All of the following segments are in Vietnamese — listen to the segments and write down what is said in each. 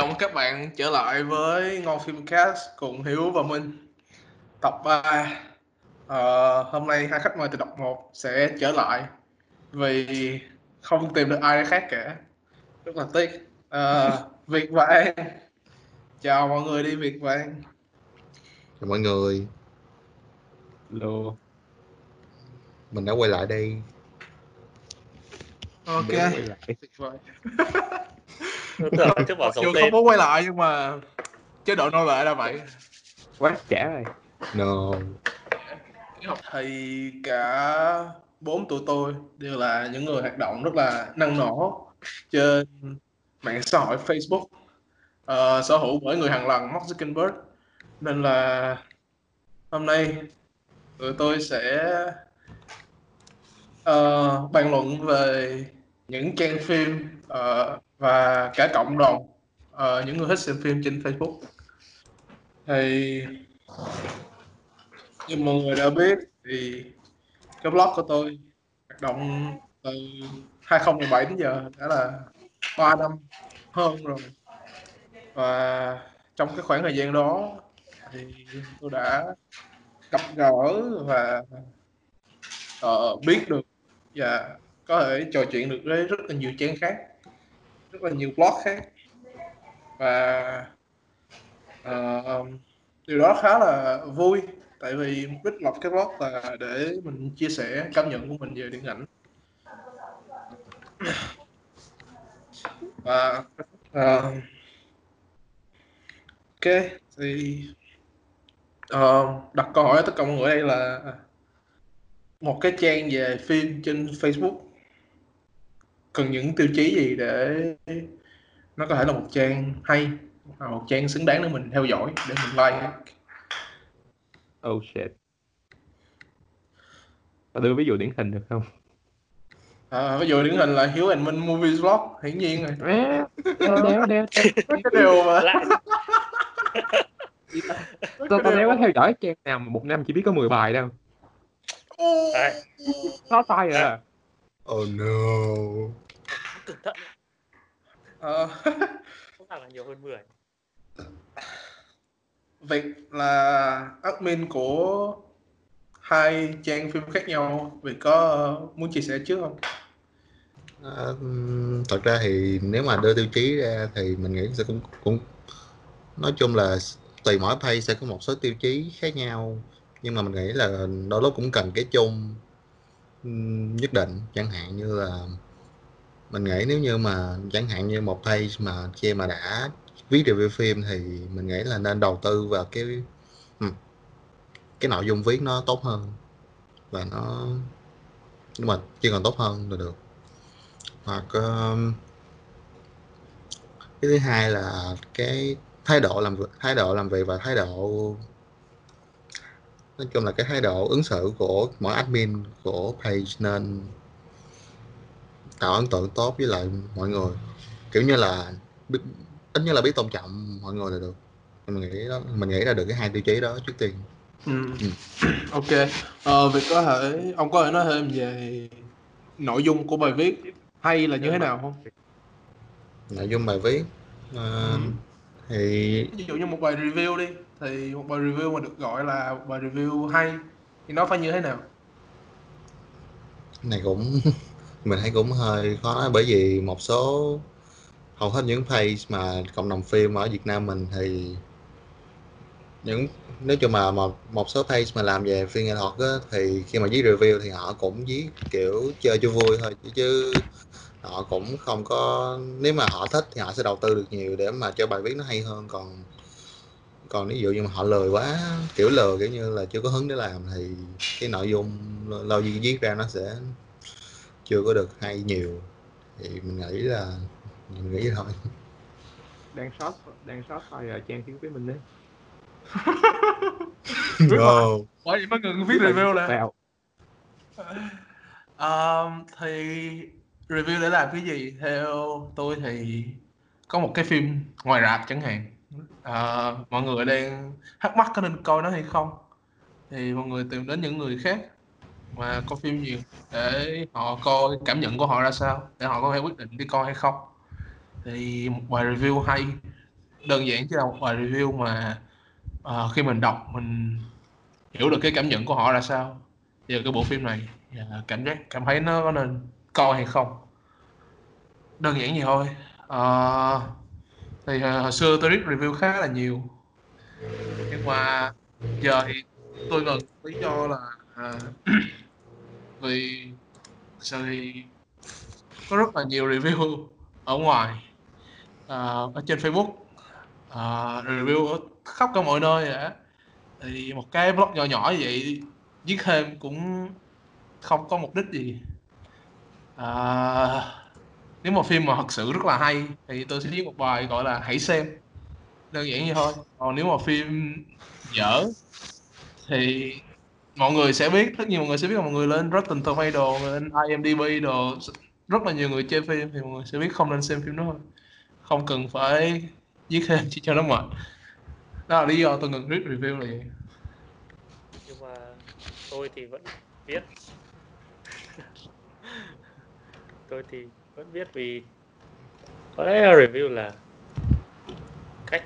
Chào mừng các bạn trở lại với Ngon Phim Cast cùng Hiếu và Minh. Tập 3 Ờ, Hôm nay hai khách mời từ tập 1 sẽ trở lại Vì không tìm được ai khác cả. Rất là tiếc. Ờ, Việt và An Chào mọi người đi Việt và An Chào mọi người, Hello. mình đã quay lại đây. Ok. Để bảo Mặc giấu dù tên không muốn quay lại nhưng mà chế độ nô lệ là vậy. Quá trả rồi. No, thì cả bốn tụi tôi đều là những người hoạt động rất là năng nổ trên mạng xã hội Facebook. Ờ, sở hữu bởi người hàng lần Mark Zuckerberg. Nên là hôm nay tụi tôi sẽ ờ, bàn luận về những trang phim ờ, và cả cộng đồng uh, những người thích xem phim trên Facebook. Thì như mọi người đã biết thì cái blog của tôi hoạt động từ 2017 đến giờ đã là 3 năm hơn rồi. Và trong cái khoảng thời gian đó thì tôi đã gặp gỡ và uh, biết được và có thể trò chuyện được với rất là nhiều trang khác rất là nhiều blog khác. Và uh, điều đó khá là vui tại vì mục đích lập cái blog là để mình chia sẻ cảm nhận của mình về điện ảnh. Và uh, ok thì uh, đặt câu hỏi tất cả mọi người đây là một cái trang về phim trên Facebook cần những tiêu chí gì để nó có thể là một trang hay hoặc một trang xứng đáng để mình theo dõi để mình like Oh shit. Và đưa ví dụ điển hình được không? À, ví dụ điển hình là Hiếu and Minh Movie Vlog hiển nhiên rồi Đéo, đéo, đéo. Cái điều mà Tôi tôi đéo có theo dõi trang nào mà một năm chỉ biết có 10 bài đâu. Đấy, Nó sai rồi à. Oh no. cẩn thận Ờ, không phải là nhiều hơn 10 Việt là admin của hai trang phim khác nhau Việt có muốn chia sẻ trước không? À, thật ra thì nếu mà đưa tiêu chí ra thì mình nghĩ sẽ cũng cũng nói chung là tùy mỗi page sẽ có một số tiêu chí khác nhau nhưng mà mình nghĩ là đôi lúc cũng cần cái chung nhất định. Chẳng hạn như là mình nghĩ nếu như mà chẳng hạn như một page mà khi mà đã viết review phim thì mình nghĩ là nên đầu tư vào cái cái nội dung viết nó tốt hơn và nó nhưng mà chỉ còn tốt hơn là được. Hoặc um, cái thứ hai là cái thái độ làm việc thái độ làm việc và thái độ nói chung là cái thái độ ứng xử của mỗi admin của page nên tạo ấn tượng tốt với lại mọi người kiểu như là biết, ít nhất là biết tôn trọng mọi người là được mình nghĩ đó mình nghĩ ra được cái hai tiêu chí đó trước tiên Ừ. Ừ. Ok, ờ, Việt có thể, ông có thể nói thêm về nội dung của bài viết hay là như thế nào không? nội dung bài viết ờ, Ừ. thì Ví dụ như một bài review đi, thì một bài review mà được gọi là một bài review hay thì nó phải như thế nào? này cũng mình thấy cũng hơi khó nói bởi vì một số hầu hết những page mà cộng đồng phim ở Việt Nam mình thì những nếu chung mà một một số page mà làm về phim nghệ thuật á, thì khi mà viết review thì họ cũng viết kiểu chơi cho vui thôi chứ, chứ họ cũng không có nếu mà họ thích thì họ sẽ đầu tư được nhiều để mà cho bài viết nó hay hơn còn còn ví dụ như mà họ lười quá kiểu lười kiểu như là chưa có hứng để làm thì cái nội dung lâu gì viết ra nó sẽ chưa có được hay nhiều thì mình nghĩ là mình nghĩ vậy thôi Đang short, đang short file ở trang tiếng với mình đấy. no. Bởi vì mới ngừng viết review là. Ờ, thì review để làm cái gì theo tôi thì có một cái phim ngoài rạp chẳng hạn à, mọi người đang thắc mắc có nên coi nó hay không? Thì mọi người tìm đến những người khác mà coi phim nhiều để họ coi cảm nhận của họ ra sao để họ có thể quyết định đi coi hay không. Thì một bài review hay. Đơn giản chỉ là một bài review mà ờ, khi mình đọc mình hiểu được cái cảm nhận của họ là sao. Về cái bộ phim này và cảm giác cảm thấy nó có nên coi hay không? Đơn giản vậy thôi. Ờ, thì uh, hồi xưa tôi viết review khá là nhiều. Nhưng mà giờ thì tôi ngừng lý do là uh, vì sao thì có rất là nhiều review ở ngoài uh, ở trên Facebook. Uh, review ở khắp cả mọi nơi đã thì một cái blog nhỏ nhỏ như vậy viết thêm cũng không có mục đích gì. Uh, nếu mà phim mà thật sự rất là hay, thì tôi sẽ viết một bài gọi là hãy xem đơn giản như thôi. Còn nếu mà phim dở, thì mọi người sẽ biết, tất nhiên mọi người sẽ biết là mọi người lên Rotten Tomato lên IMDb đồ, rất là nhiều người chê phim thì mọi người sẽ biết không nên xem phim đó thôi. Không cần phải viết thêm chỉ cho nó mệt. Đó là lý do tôi ngừng viết review là vậy nhưng mà tôi thì vẫn viết. Tôi thì vẫn viết vì có lẽ là review là cách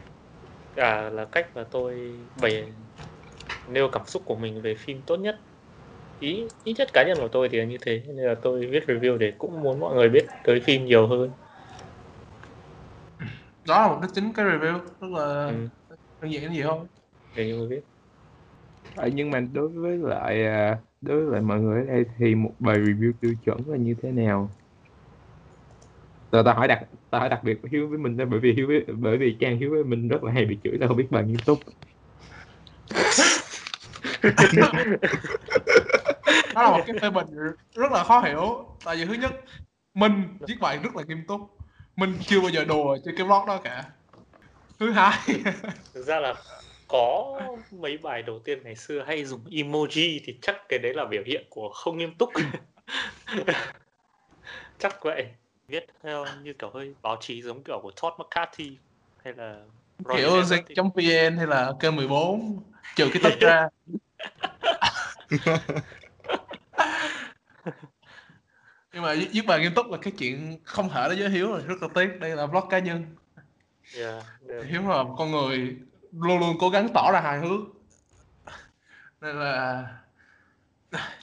à là cách mà tôi bày nêu cảm xúc của mình về phim tốt nhất. Ý ý nhất cá nhân của tôi thì là như thế nên là tôi viết review để cũng muốn mọi người biết tới phim nhiều hơn. Đó là một cái chính cái review rất là ừ, đơn giản gì thôi để nhiều người biết Ờ, nhưng mà đối với lại à, đối với lại mọi người ở đây thì một bài review tiêu chuẩn là như thế nào? Tao tao hỏi đặc tao hỏi đặc biệt với Hiếu với mình đó, bởi vì Hiếu với, bởi vì Trang Hiếu với mình rất là hay bị chửi tao không biết bài nghiêm túc. đó là một cái phê bình rất là khó hiểu. Tại vì thứ nhất minh viết bài rất là nghiêm túc. Minh chưa bao giờ đùa trên cái blog đó cả. Thứ hai thực ra là có mấy bài đầu tiên ngày xưa hay dùng emoji thì chắc cái đấy là biểu hiện của không nghiêm túc. Chắc vậy viết theo như kiểu hơi báo chí giống kiểu của Todd McCarthy hay là Roger kiểu Ebert thì- vn hay là kênh 14 trừ cái tất ra. Nhưng mà viết bài nghiêm túc là cái chuyện không thể đối với hiếu rồi rất là tiếc. Đây là blog cá nhân. Yeah, đều- hiếu là con người luôn luôn cố gắng tỏ ra hài hước. Nên là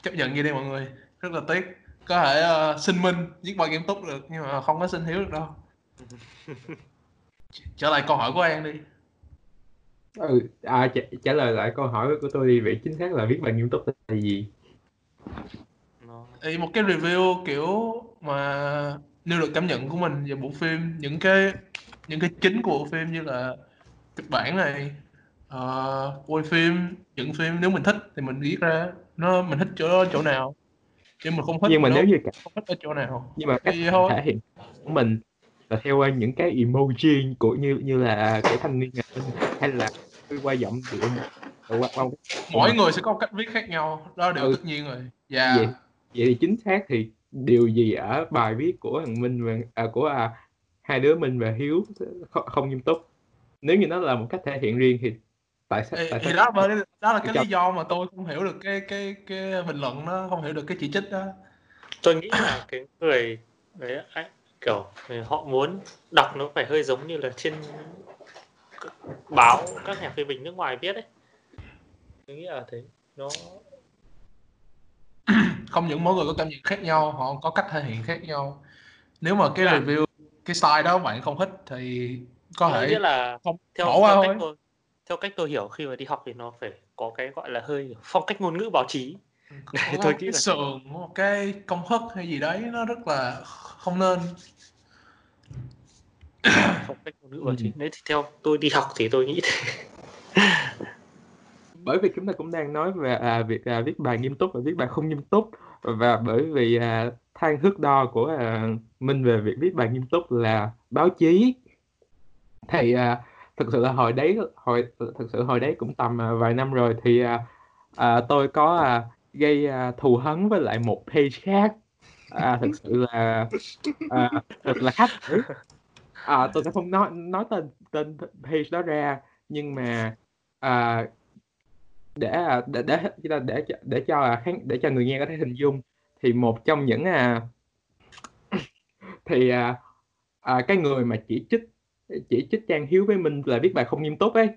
chấp nhận như đây mọi người rất là tiếc có thể ờ, xin minh viết bài nghiêm túc được nhưng mà không có xin hiếu được đâu. Trở lại câu hỏi của an đi. Ừ, à, trả, trả lời lại câu hỏi của tôi đi vậy chính xác là viết bài nghiêm túc là gì? nó thì một cái review kiểu mà nêu được cảm nhận của mình về bộ phim những cái những cái chính của bộ phim như là kịch bản này uh, quay phim dựng phim nếu mình thích thì mình viết ra nó mình thích chỗ chỗ nào nhưng mà không thích Nhưng mà nếu như cả, không thích ở chỗ nào. Nhưng mà cách thì thôi. thể hiện của mình là theo những cái emoji của như như là cái thanh niên minh hay là qua giọng điệu qua, qua mỗi người sẽ có cách viết khác nhau đó là điều Ừ. tất nhiên rồi. Và vậy vậy thì chính xác thì điều gì ở bài viết của thằng Minh và à, của à, hai đứa Minh và Hiếu không, không nghiêm túc? Nếu như nó là một cách thể hiện riêng thì tại sao thì, tại thì sao đó là đó là cái lý do mà tôi không hiểu được cái cái cái bình luận đó không hiểu được cái chỉ trích đó. Tôi nghĩ là cái người đấy ấy, kiểu người họ muốn đọc nó phải hơi giống như là trên báo các nhà phê bình nước ngoài viết ấy. Tôi nghĩ là thế nó không những mỗi người có cảm nhận khác nhau họ có cách thể hiện khác nhau. Nếu mà cái Dạ. review cái style đó bạn không thích thì có thể là không theo, bỏ qua theo thôi theo cách tôi hiểu khi mà đi học thì nó phải có cái gọi là hơi phong cách ngôn ngữ báo chí. Có tôi một nghĩ cái là- sườn một cái công thức hay gì đấy nó rất là không nên phong cách ngôn ngữ báo chí. Ừ. đấy thì theo tôi đi học thì tôi nghĩ thế. Bởi vì chúng ta cũng đang nói về à, việc à, viết bài nghiêm túc và viết bài không nghiêm túc. Và bởi vì à, thang thước đo của à, Minh về việc viết bài nghiêm túc là báo chí. Thì à, thực sự là hồi đấy hồi thực sự hồi đấy cũng tầm à, vài năm rồi thì à, à, tôi có à, gây à, thù hấn với lại một page khác. À, thực sự là à, thực là khác à, tôi sẽ không nói nói tên tên page đó ra nhưng mà à, để à, để để để cho- để cho à, khán để cho người nghe có thể hình dung thì một trong những à thì à, à, cái người mà chỉ trích chỉ trích Trang Hiếu với Minh là viết bài không nghiêm túc ấy.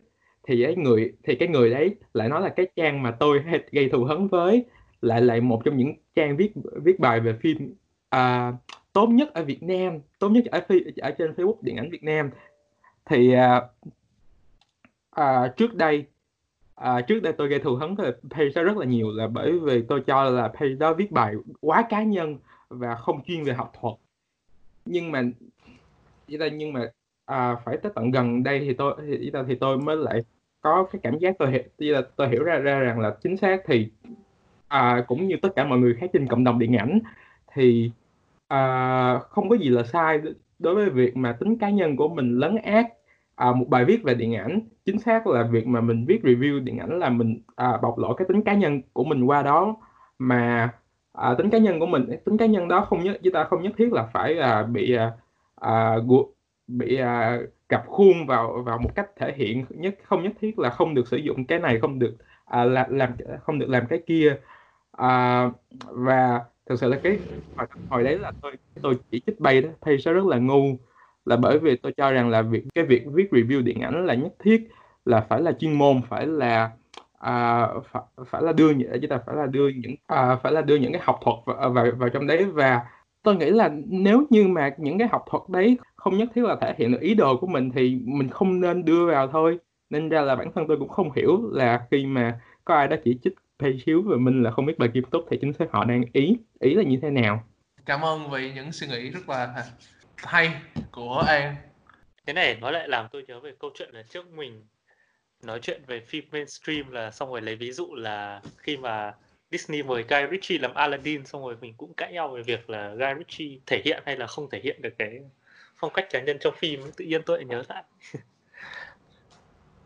Thì cái người thì cái người đấy lại nói là cái trang mà tôi hay gây thù hấn với lại lại một trong những trang viết viết bài về phim à, tốt nhất ở Việt Nam tốt nhất ở ở trên Facebook điện ảnh Việt Nam. Thì à, à, trước đây à, trước đây tôi gây thù hấn với page đó rất là nhiều là bởi vì tôi cho là page đó viết bài quá cá nhân và không chuyên về học thuật. Nhưng mà vậy là nhưng mà à, phải tới tận gần đây thì tôi thì, thì tôi mới lại có cái cảm giác tôi hiểu tôi hiểu ra ra rằng là chính xác thì à, cũng như tất cả mọi người khác trên cộng đồng điện ảnh thì à, không có gì là sai đối với việc mà tính cá nhân của mình lấn át à, một bài viết về điện ảnh. Chính xác là việc mà mình viết review điện ảnh là mình à, bộc lộ cái tính cá nhân của mình qua đó mà à, tính cá nhân của mình tính cá nhân đó không nhất chúng ta không nhất thiết là phải à, bị à, à, bị à, gặp khuôn vào vào một cách thể hiện nhất không nhất thiết là không được sử dụng cái này không được à, làm, làm không được làm cái kia. À, và thực sự là cái hồi, hồi đấy là tôi tôi chỉ trích bay đó thầy sẽ rất là ngu. Là bởi vì tôi cho rằng là việc cái việc viết review điện ảnh là nhất thiết là phải là chuyên môn phải là à, phải, phải là đưa chúng ta phải là đưa những à, phải là đưa những cái học thuật vào, vào vào trong đấy. Và tôi nghĩ là nếu như mà những cái học thuật đấy không nhất thiết là thể hiện được ý đồ của mình thì mình không nên đưa vào thôi. Nên ra là bản thân tôi cũng không hiểu là khi mà có ai đó chỉ trích Pay Hiếu và mình là không biết bài nghiêm túc thì chính xác họ đang ý ý là như thế nào. Cảm ơn vì những suy nghĩ rất là hay của An. Thế này nó lại làm tôi nhớ về câu chuyện là trước mình nói chuyện về phim mainstream là xong rồi lấy ví dụ là khi mà Disney mời Guy Ritchie làm Aladdin xong rồi mình cũng cãi nhau về việc là Guy Ritchie thể hiện hay là không thể hiện được cái phong cách cá nhân trong phim tự nhiên tôi lại nhớ lại.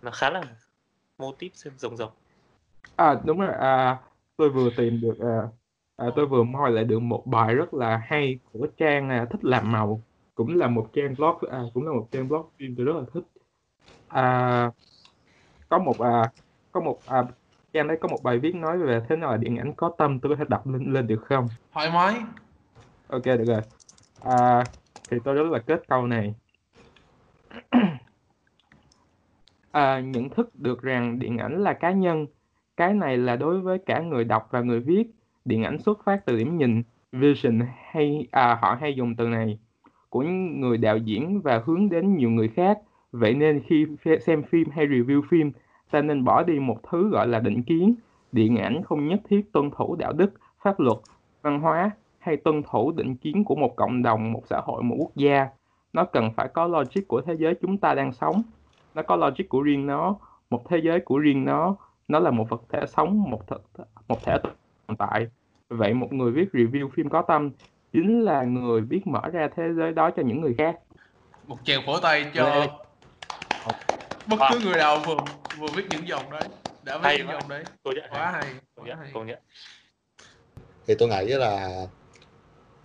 Nó khá là mô típ xem rồng rồng. À đúng rồi. À, tôi vừa tìm được à, à, tôi vừa moi lại được một bài rất là hay của trang à, thích làm màu. Cũng là một trang blog à, cũng là một trang blog phim tôi rất là thích. À, có một à, có một à, trang đấy có một bài viết nói về thế nào là điện ảnh có tâm tôi có thể đọc lên lên được không? Thoải mái. Ok được rồi. À, thì tôi rất là kết câu này. À, nhận thức được rằng điện ảnh là cá nhân cái này là đối với cả người đọc và người viết. Điện ảnh xuất phát từ điểm nhìn vision hay à, họ hay dùng từ này của người đạo diễn và hướng đến nhiều người khác. Vậy nên khi xem phim hay review phim ta nên bỏ đi một thứ gọi là định kiến. Điện ảnh không nhất thiết tuân thủ đạo đức pháp luật văn hóa hay tuân thủ định kiến của một cộng đồng một xã hội một quốc gia. Nó cần phải có logic của thế giới chúng ta đang sống. Nó có logic của riêng nó. Một thế giới của riêng nó nó là một vật thể sống một thực một thể tồn tại. Vậy một người viết review phim có tâm chính là người biết mở ra thế giới đó cho những người khác. Một chèo phổ tay cho Lê. bất cứ người nào vừa vừa viết những dòng đấy đã viết hay những dòng đấy. Tôi nhận quá hay, tôi nhận, công nhận. Thì tôi nghĩ là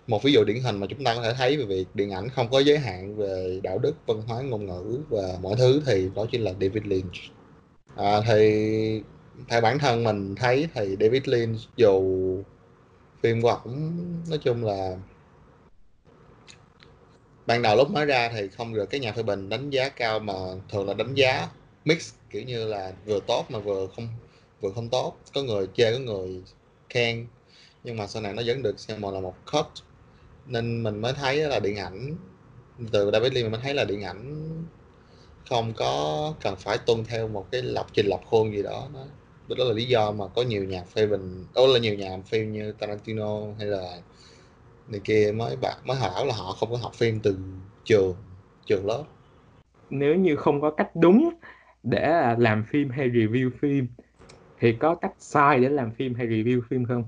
một ví dụ điển hình mà chúng ta có thể thấy về việc điện ảnh không có giới hạn về đạo đức văn hóa ngôn ngữ và mọi thứ thì đó chính là David Lynch. À, thì theo bản thân mình thấy thì David Lynch dù phim của ổng nói chung là ban đầu lúc mới ra thì không được cái nhà phê bình đánh giá cao mà thường là đánh giá mix kiểu như là vừa tốt mà vừa không vừa không tốt. Có người chê có người khen nhưng mà sau này nó vẫn được xem là một cut nên mình mới thấy là điện ảnh từ David Lee mình mới thấy là điện ảnh không có cần phải tuân theo một cái lập trình lập khuôn gì đó. Đó, đó là lý do mà có nhiều nhà phê bình đó là nhiều nhà phim như Tarantino hay là này kia mới bạn mới hỏi là họ không có học phim từ trường trường lớp. Nếu như không có cách đúng để làm phim hay review phim thì có cách sai để làm phim hay review phim không?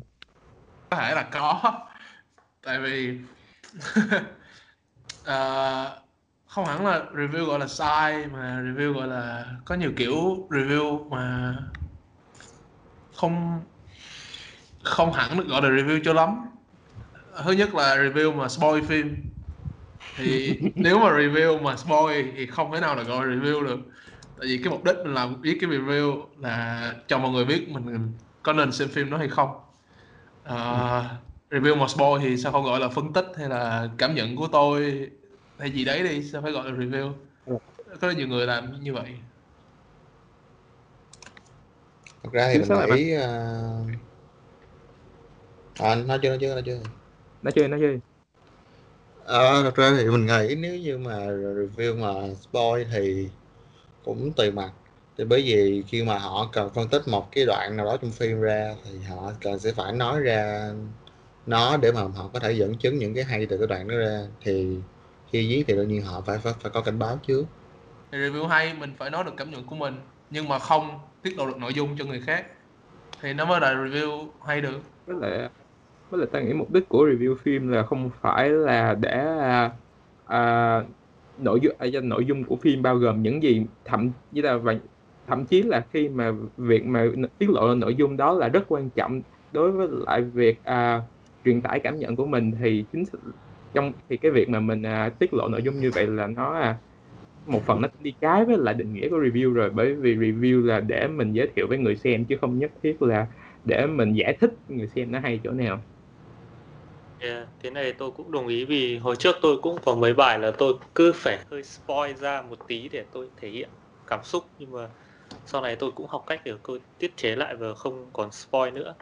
Có thể là có tại vì uh, không hẳn là review gọi là sai mà review gọi là có nhiều kiểu review mà không không hẳn được gọi là review cho lắm. Thứ nhất là review mà spoil phim. Thì nếu mà review mà spoil thì không thể nào là gọi review được. Tại vì cái mục đích mình làm viết cái review là cho mọi người biết mình có nên xem phim đó hay không. Uh, review mà spoil thì sao không gọi là phân tích hay là cảm nhận của tôi hay gì đấy đi sao phải gọi là review? Có nhiều người làm như vậy. Thật ra thì Chính mình xác là nghĩ à, à, nói chưa nói chưa nói chưa. Nói chơi nói chơi Ờ, thật ra thì mình nghĩ nếu như mà review mà spoil thì cũng tùy mặt. Thì bởi vì khi mà họ cần phân tích một cái đoạn nào đó trong phim ra thì họ cần sẽ phải nói ra nó để mà họ có thể dẫn chứng những cái hay từ cái đoạn đó ra. Thì khi viết thì đương nhiên họ phải phải, phải có cảnh báo trước. Thì review hay mình phải nói được cảm nhận của mình nhưng mà không tiết lộ được nội dung cho người khác. Thì nó mới là review hay được. Với lại với lại ta nghĩ mục đích của review phim là không phải là để à, à, nội dung à, nội dung của phim bao gồm những gì thậm chí là và thậm chí là khi mà việc mà tiết lộ nội dung đó là rất quan trọng đối với lại việc à, truyền tải cảm nhận của mình thì chính trong thì cái việc mà mình à, tiết lộ nội dung như vậy là nó à, một phần nó đi trái với lại định nghĩa của review rồi. Bởi vì review là để mình giới thiệu với người xem chứ không nhất thiết là để mình giải thích người xem nó hay chỗ nào. Yeah, thế này tôi cũng đồng ý vì hồi trước tôi cũng có mấy bài là tôi cứ phải hơi spoil ra một tí để tôi thể hiện cảm xúc. Nhưng mà sau này tôi cũng học cách để tôi tiết chế lại và không còn spoil nữa.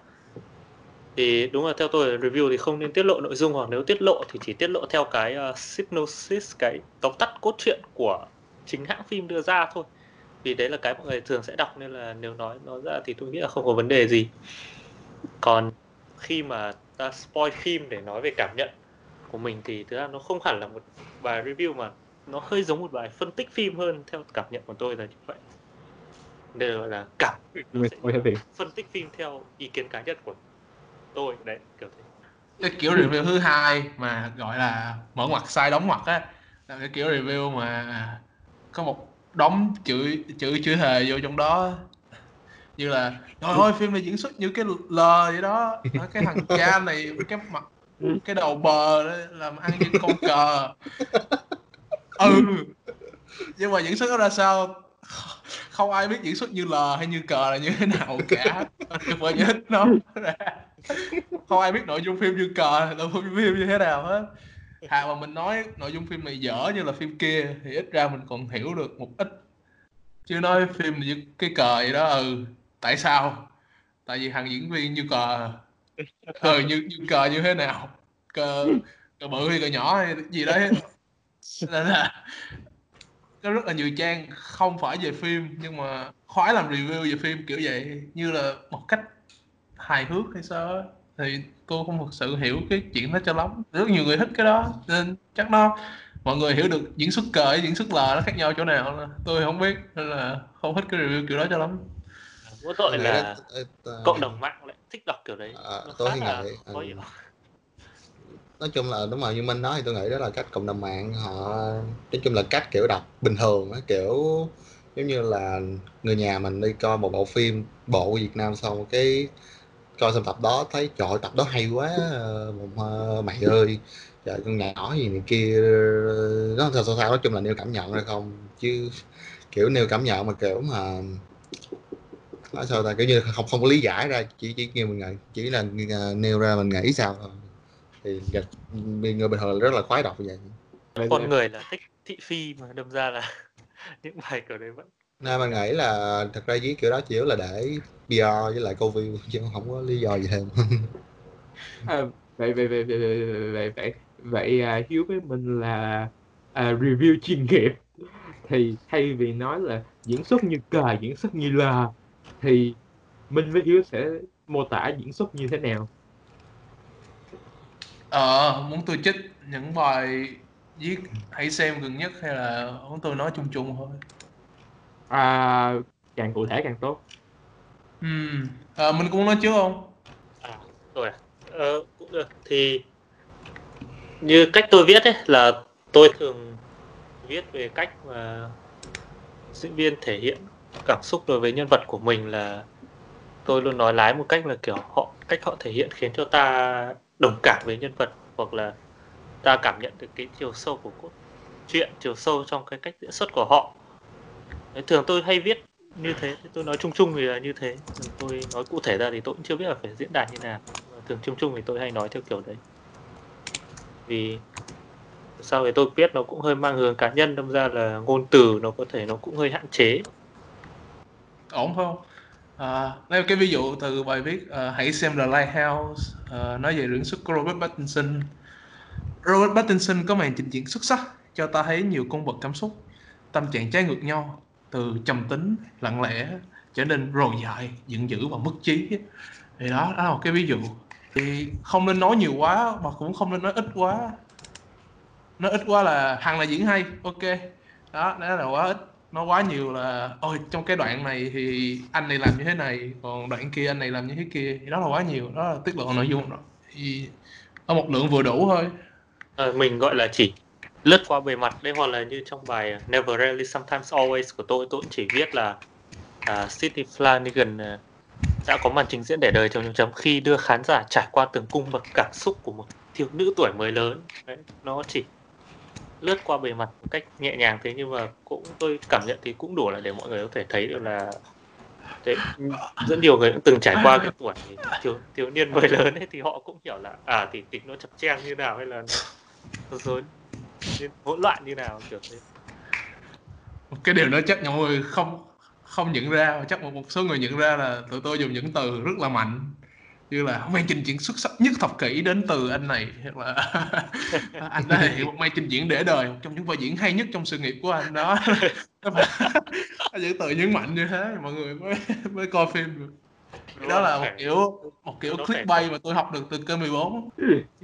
Thì đúng là theo tôi là review thì không nên tiết lộ nội dung hoặc nếu tiết lộ thì chỉ tiết lộ theo cái uh, synopsis cái tóm tắt cốt truyện của chính hãng phim đưa ra thôi. Vì đấy là cái mọi người thường sẽ đọc nên là nếu nói nó ra thì tôi nghĩ là không có vấn đề gì. Còn khi mà ta spoil phim để nói về cảm nhận của mình thì thực ra nó không hẳn là một bài review mà nó hơi giống một bài phân tích phim hơn theo cảm nhận của tôi là như vậy đây gọi là cảm phân tích phim theo ý kiến cá nhân của tôi. Đấy kiểu thế. Cái kiểu review thứ hai mà gọi là mở ngoặt sai đóng ngoặt á là cái kiểu review mà có một đống chữ chữ chữ hề vô trong đó. Như là trời ơi phim này diễn xuất như cái lờ vậy đó. Cái thằng cha này cái mặt cái đầu bờ đó, làm ăn như con cờ. Ừ. Nhưng mà diễn xuất nó ra sao? Không ai biết diễn xuất như lờ hay như cờ là như thế nào cả. Tôi phải giải thích nó ra. Không ai biết nội dung phim như cờ nội dung phim như thế nào hết. Thà mà mình nói nội dung phim này dở như là phim kia thì ít ra mình còn hiểu được một ít. Chứ nói phim như cái cờ gì đó ừ tại sao? Tại vì thằng diễn viên như cờ. Ừ như, như cờ như thế nào? Cờ cờ bự hay cờ nhỏ hay gì đấy. Nên là có rất là nhiều trang không phải về phim nhưng mà khoái làm review về phim kiểu vậy. Như là một cách hài hước hay sao thì tôi không thực sự hiểu cái chuyện đó cho lắm. Rất nhiều người thích cái đó nên chắc nó mọi người hiểu được diễn xuất cờ với diễn xuất lờ nó khác nhau chỗ nào là tôi không biết nên là không thích cái review kiểu đó cho lắm. Mỗi tội là ờ, cộng đồng mạng lại thích đọc kiểu đấy. Nó tôi khá là nghĩ, khó hiểu nói chung là đúng rồi như Minh nói thì tôi nghĩ đó là cách cộng đồng mạng họ nói chung là cách kiểu đọc bình thường á kiểu giống như là người nhà mình đi coi một bộ phim bộ của Việt Nam xong cái coi xong tập đó thấy trời ơi, tập đó hay quá ờ, mày ơi trời con nhỏ gì này kia nó sao sao sao nói chung là nêu cảm nhận hay không? Chứ kiểu nêu cảm nhận mà kiểu mà nói sao ta kiểu như không không có lý giải ra chỉ chỉ như mình nghĩ chỉ là à, nêu ra mình nghĩ sao thôi thì người người bình thường là rất là khoái đọc như vậy. Con người là thích thị phi mà đâm ra là những bài kiểu đấy vẫn nên mình nghĩ là thật ra với kiểu đó chỉ là để PR với lại câu view chứ không có lý do gì thêm. À, vậy vậy vậy vậy vậy vậy vậy, vậy à, Hiếu với mình là à, review chuyên nghiệp. Thì thay vì nói là diễn xuất như cờ diễn xuất như là thì Minh với Hiếu sẽ mô tả diễn xuất như thế nào ờ muốn tôi trích những bài viết hãy xem gần nhất hay là muốn tôi nói chung chung thôi à, càng cụ thể càng tốt Ừm, ờ, mình cũng nói trước không À, rồi à? Ờ, cũng được. Thì như cách tôi viết ấy là tôi thường viết về cách mà diễn viên thể hiện cảm xúc đối với nhân vật của mình là tôi luôn nói lái một cách là kiểu họ cách họ thể hiện khiến cho ta đồng cảm với nhân vật hoặc là ta cảm nhận được cái chiều sâu của cốt truyện, chiều sâu trong cái cách diễn xuất của họ. Đấy, thường tôi hay viết như thế, tôi nói chung chung thì là như thế. Tôi nói cụ thể ra thì tôi cũng chưa biết là phải diễn đạt như nào. Thường chung chung thì tôi hay nói theo kiểu đấy. Vì sau thì tôi biết nó cũng hơi mang hướng cá nhân đâm ra là ngôn từ nó có thể nó cũng hơi hạn chế ổn không à, lấy cái ví dụ từ bài viết uh, hãy xem The Lighthouse uh, nói về diễn xuất của Robert Pattinson. Robert Pattinson có màn trình diễn xuất sắc cho ta thấy nhiều cung bậc cảm xúc tâm trạng trái ngược nhau từ trầm tính lặng lẽ trở nên rồ dại giận dữ và mất trí. Thì đó đó là một cái ví dụ. Thì không nên nói nhiều quá mà cũng không nên nói ít quá. Nói ít quá là hằng là diễn hay ok. Đó đó là quá ít nó quá nhiều là ôi trong cái đoạn này thì anh này làm như thế này còn đoạn kia anh này làm như thế kia. Thì đó là quá nhiều đó là tiết lộ nội dung rồi. Thì ở một lượng vừa đủ thôi. À, mình gọi là chỉ lướt qua bề mặt đấy hoặc là như trong bài Never Really Sometimes Always của tôi tôi cũng chỉ viết là uh, City Flanagan uh, đã có màn trình diễn để đời chấm chấm khi đưa khán giả trải qua từng cung bậc cảm xúc của một thiếu nữ tuổi mới lớn. Đấy, nó chỉ lướt qua bề mặt một cách nhẹ nhàng thế nhưng mà cũng tôi cảm nhận thì cũng đủ là để mọi người có thể thấy được là thế, rất nhiều người cũng từng trải qua cái tuổi thiếu thiếu niên mới lớn ấy thì họ cũng hiểu là à thì tính nó chập cheng như nào hay là nó rối hỗn loạn như nào kiểu thế. Cái điều đó chắc mọi người không không nhận ra chắc một, một số người nhận ra là tụi tôi dùng những từ rất là mạnh như là màn trình diễn xuất sắc nhất thập kỷ đến từ anh này hoặc là anh đã thể hiện một màn trình diễn để đời một trong những vai diễn hay nhất trong sự nghiệp của anh đó. Những từ nhấn mạnh như thế mọi người mới mới coi phim được. Đó là một kiểu một kiểu clickbait mà tôi học được từ kênh 14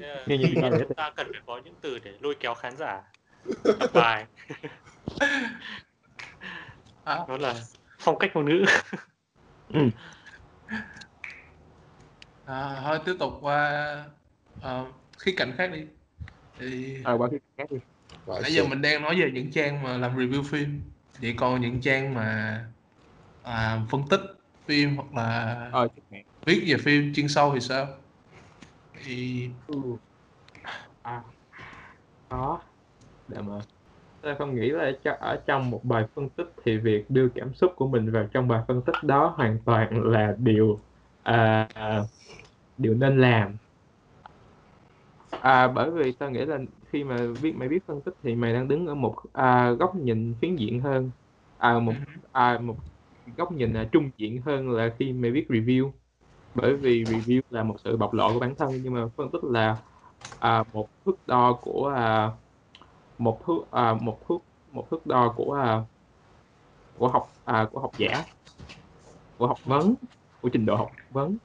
yeah. chúng ta cần phải có những từ để lôi kéo khán giả. Bài. À. đó là phong cách ngôn ngữ. Ừ. à, thôi tiếp tục qua uh, khía cạnh khác đi. Thì à, qua khía cạnh khác đi. Nãy giờ mình đang nói về những trang mà làm review phim. Vậy còn những trang mà à, phân tích phim hoặc là ờ, viết về phim chuyên sâu thì sao? Thì ừ. à có. Để mà. Tôi không nghĩ là ở trong một bài phân tích thì việc đưa cảm xúc của mình vào trong bài phân tích đó hoàn toàn là điều à, điều nên làm. À, bởi vì tôi nghĩ là khi mà viết mày viết phân tích thì mày đang đứng ở một à, góc nhìn phiến diện hơn. À, một à, một góc nhìn là trung diện hơn là khi mày viết review. Bởi vì review là một sự bộc lộ của bản thân nhưng mà phân tích là à, một thước đo của à, một thước à, một thước một thước đo của à, của học à, của học giả của học vấn của trình độ học vấn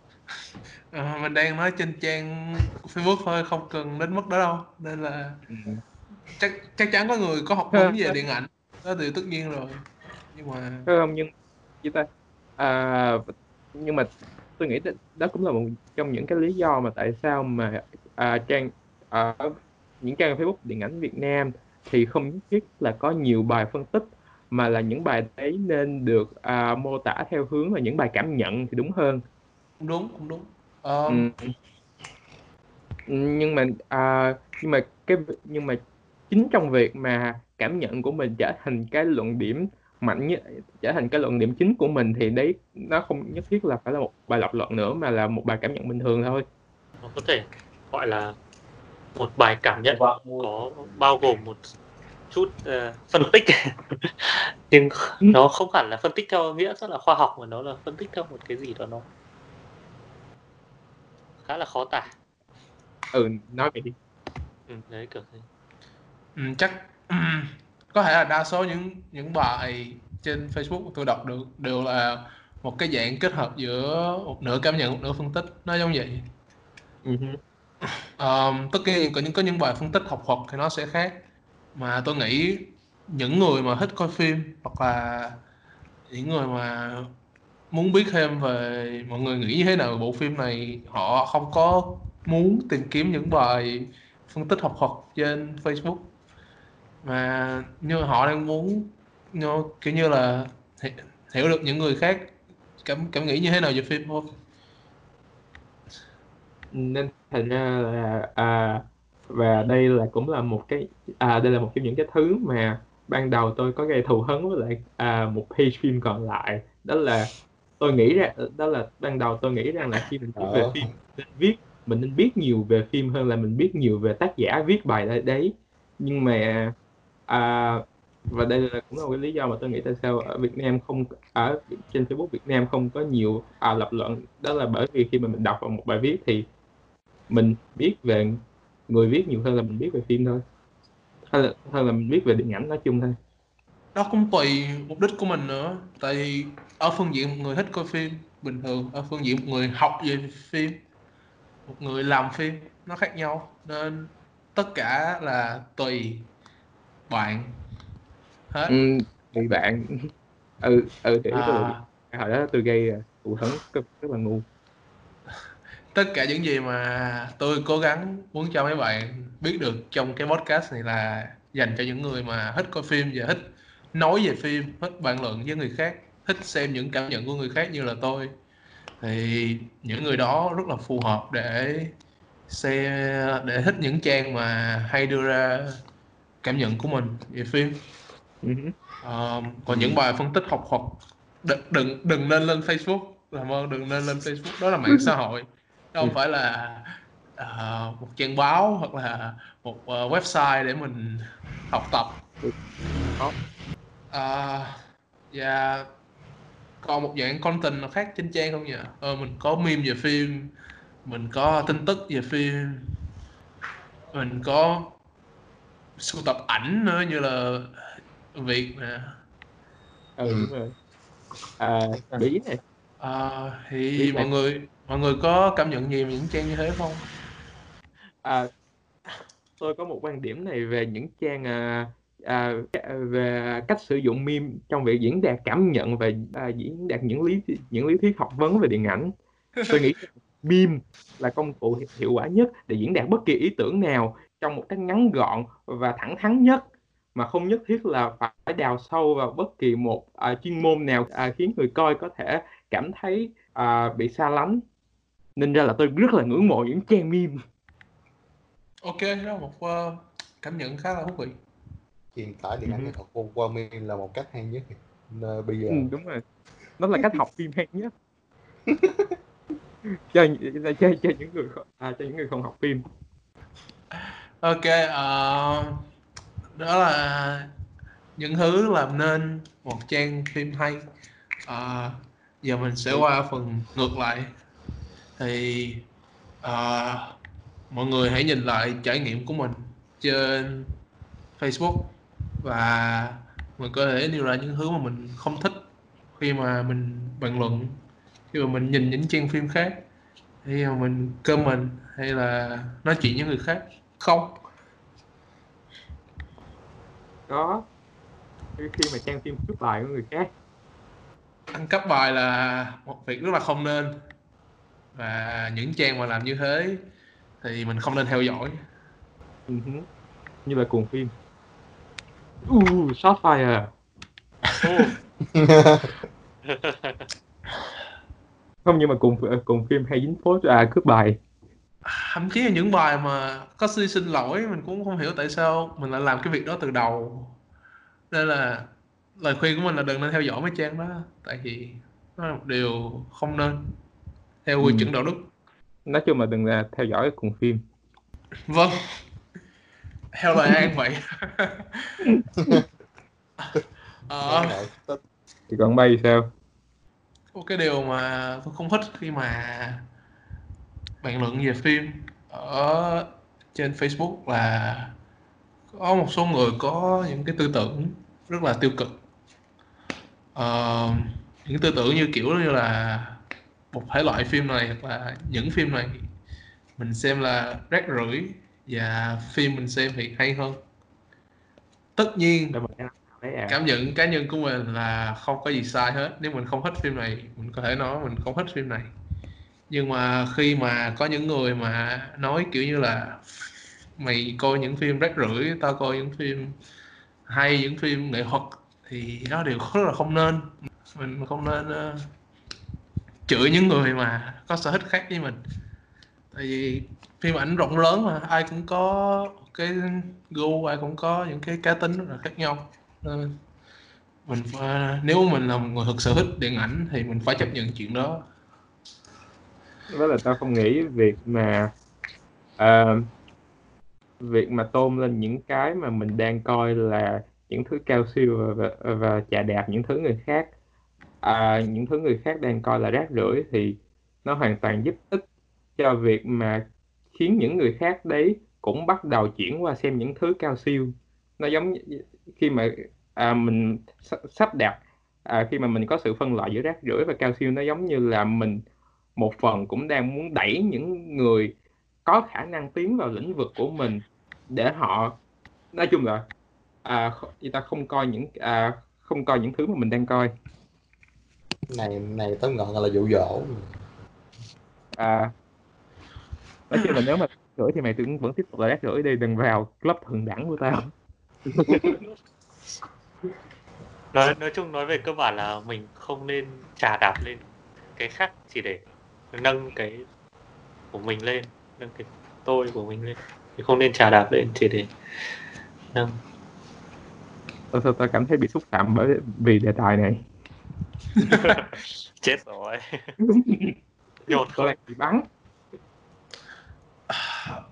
à, mình đang nói trên trang Facebook thôi không cần đến mức đó đâu. Nên là ừ. chắc chắc chắn có người có học vấn về điện ảnh. Đó thì tất nhiên rồi. Nhưng mà không nhưng chỉ ta à, nhưng mà tôi nghĩ đó cũng là một trong những cái lý do mà tại sao mà à, trang à, những trang Facebook điện ảnh Việt Nam thì không nhất thiết là có nhiều bài phân tích mà là những bài đấy nên được à, mô tả theo hướng là những bài cảm nhận thì đúng hơn cũng đúng cũng đúng. Um... ừ. nhưng mà à, nhưng mà cái nhưng mà chính trong việc mà cảm nhận của mình trở thành cái luận điểm mạnh nhất trở thành cái luận điểm chính của mình thì đấy nó không nhất thiết là phải là một bài lập luận nữa mà là một bài cảm nhận bình thường thôi. Nó có thể gọi là một bài cảm nhận có bao gồm một chút uh, phân tích. Nhưng nó không hẳn là phân tích theo nghĩa rất là khoa học mà nó là phân tích theo một cái gì đó nó khá là khó tả. Ừ nói về đi. Ừ, đấy kiểu thế ừ, chắc có thể là đa số những những bài trên Facebook tôi đọc được đều là một cái dạng kết hợp giữa một nửa cảm nhận một nửa phân tích. Nó giống vậy. Uh-huh. um, tất nhiên có những có những bài phân tích học thuật thì nó sẽ khác. Mà tôi nghĩ những người mà thích coi phim hoặc là những người mà muốn biết thêm về mọi người nghĩ như thế nào về bộ phim này họ không có muốn tìm kiếm những bài phân tích học thuật trên Facebook. Mà như họ đang muốn như, kiểu như là hiểu được những người khác cảm cảm nghĩ như thế nào về phim thôi. Nên thành ra là à, và đây là cũng là một cái à đây là một trong những cái thứ mà ban đầu tôi có gây thù hấn với lại à, một page phim còn lại. Đó là tôi nghĩ ra đó là ban đầu tôi nghĩ rằng là khi mình viết về phim nên viết mình nên biết nhiều về phim hơn là mình biết nhiều về tác giả viết bài đấy. Nhưng mà à, và đây là cũng là cái lý do mà tôi nghĩ tại sao ở Việt Nam không ở trên Facebook Việt Nam không có nhiều à, lập luận. Đó là bởi vì khi mà mình đọc vào một bài viết thì mình biết về người viết nhiều hơn là mình biết về phim thôi. Hay là, hơn là mình biết về điện ảnh nói chung thôi đó cũng tùy mục đích của mình nữa. Tại vì ở phương diện một người thích coi phim bình thường ở phương diện một người học về phim một người làm phim nó khác nhau. Nên tất cả là tùy bạn hết. Ừ, tùy bạn. Ừ ừ thì ý tôi à, hồi đó tôi gây à, thù hấn rất, rất là ngu. Tất cả những gì mà tôi cố gắng muốn cho mấy bạn biết được trong cái podcast này là dành cho những người mà thích coi phim và thích nói về phim thích bàn luận với người khác thích xem những cảm nhận của người khác như là tôi. Thì những người đó rất là phù hợp để xem để thích những trang mà hay đưa ra cảm nhận của mình về phim. Ừ. Ờ, còn những bài phân tích học thuật đừng đừng đừng nên lên Facebook. Làm ơn đừng nên lên Facebook đó là mạng xã hội. Đó không phải là ờ, một trang báo hoặc là một ờ, website để mình học tập. Đó. Ờ, và còn một dạng content nào khác trên trang không nhỉ ờ, mình có meme về phim mình có tin tức về phim mình có sưu tập ảnh nữa như là Việt nè ừ Ừ. đúng rồi à bí này Ờ, thì Biết mọi này. người mọi người có cảm nhận gì về những trang như thế không? à, tôi có một quan điểm này về những trang à, à, về cách sử dụng meme trong việc diễn đạt cảm nhận và à, diễn đạt những lý những lý thuyết học vấn về điện ảnh. Tôi nghĩ meme là công cụ hiệu- quả nhất để diễn đạt bất kỳ ý tưởng nào trong một cách ngắn gọn và thẳng thắn nhất mà không nhất thiết là phải đào sâu vào bất kỳ một à, chuyên môn nào à, khiến người coi có thể cảm thấy à, bị xa lánh. Nên ra là tôi rất là ngưỡng mộ những trang meme. Ok, đó là một ờ, cảm nhận khá là thú vị. Truyền tải điện ảnh Ừ. nghệ thuật meme là một cách hay nhất Nên bây giờ ừ, đúng rồi nó là cách học phim hay nhất cho, cho, cho những người à, cho những người không học phim Ok, ờ, đó là những thứ làm nên một trang phim hay. Ờ, giờ mình sẽ qua phần ngược lại. Thì ờ, mọi người hãy nhìn lại trải nghiệm của mình trên Facebook và mình có thể nêu ra những thứ mà mình không thích khi mà mình bàn luận. Khi mà mình nhìn những trang phim khác khi mà mình comment hay là nói chuyện với người khác. Không. Đó. Khi mà trang phim cướp bài của người khác. Ăn cắp bài là một việc rất là không nên. Và những trang mà làm như thế thì mình không nên theo dõi. Ừ như là cuồng phim uh, shot fire. Không nhưng mà cùng cùng phim hay dính phốt à cướp bài. Thậm chí là những bài mà có suy xin lỗi mình cũng không hiểu tại sao mình lại làm cái việc đó từ đầu. Nên là lời khuyên của mình là đừng nên theo dõi mấy trang đó tại vì nó là một điều không nên theo quy Ừ. chuẩn đạo đức. Nói chung là đừng là theo dõi cùng phim. Vâng theo lời an vậy. Ờ, thì còn bay sao? Một cái điều mà tôi không thích khi mà bàn luận về phim ở trên Facebook là có một số người có những cái tư tưởng rất là tiêu cực. Ờ, những tư tưởng như kiểu như là một thể loại phim này hoặc là những phim này mình xem là rác rưởi và phim mình xem thì hay hơn. Tất nhiên à. cảm nhận cá nhân của mình là không có gì sai hết. Nếu mình không thích phim này mình có thể nói mình không thích phim này. Nhưng mà khi mà có những người mà nói kiểu như là mày coi những phim rác rưởi tao coi những phim hay những phim nghệ thuật thì đó đều rất là không nên. Mình không nên ờ, chửi những người mà có sở thích khác với mình. Tại vì phim ảnh rộng lớn mà ai cũng có cái gu ai cũng có những cái cá tính rất là khác nhau. Nên mình phải, nếu mình là một người thực sự thích điện ảnh thì mình phải chấp nhận chuyện đó. Đó là tao không nghĩ việc mà uh, việc mà tôn lên những cái mà mình đang coi là những thứ cao siêu và, và chà đạp những thứ người khác à, những thứ người khác đang coi là rác rưởi thì nó hoàn toàn giúp ích cho việc mà khiến những người khác đấy cũng bắt đầu chuyển qua xem những thứ cao siêu. Nó giống khi mà à, mình sắp đặt à, khi mà mình có sự phân loại giữa rác rưởi và cao siêu nó giống như là mình một phần cũng đang muốn đẩy những người có khả năng tiến vào lĩnh vực của mình để họ nói chung là à, người ta không coi những à, không coi những thứ mà mình đang coi. Này này tóm gọn là dụ dỗ. À nói chung là nếu mà rưỡi thì mày vẫn vẫn tiếp tục là rác rưỡi đi đừng vào club thượng đẳng của tao. Nói nói chung nói về cơ bản là mình không nên trà đạp lên cái khác chỉ để nâng cái của mình lên nâng cái tôi của mình lên. Thì không nên trà đạp lên chỉ để nâng. Tôi, tôi, tôi cảm thấy bị xúc phạm bởi vì đề tài này. Chết rồi. Nhột lại bị bắn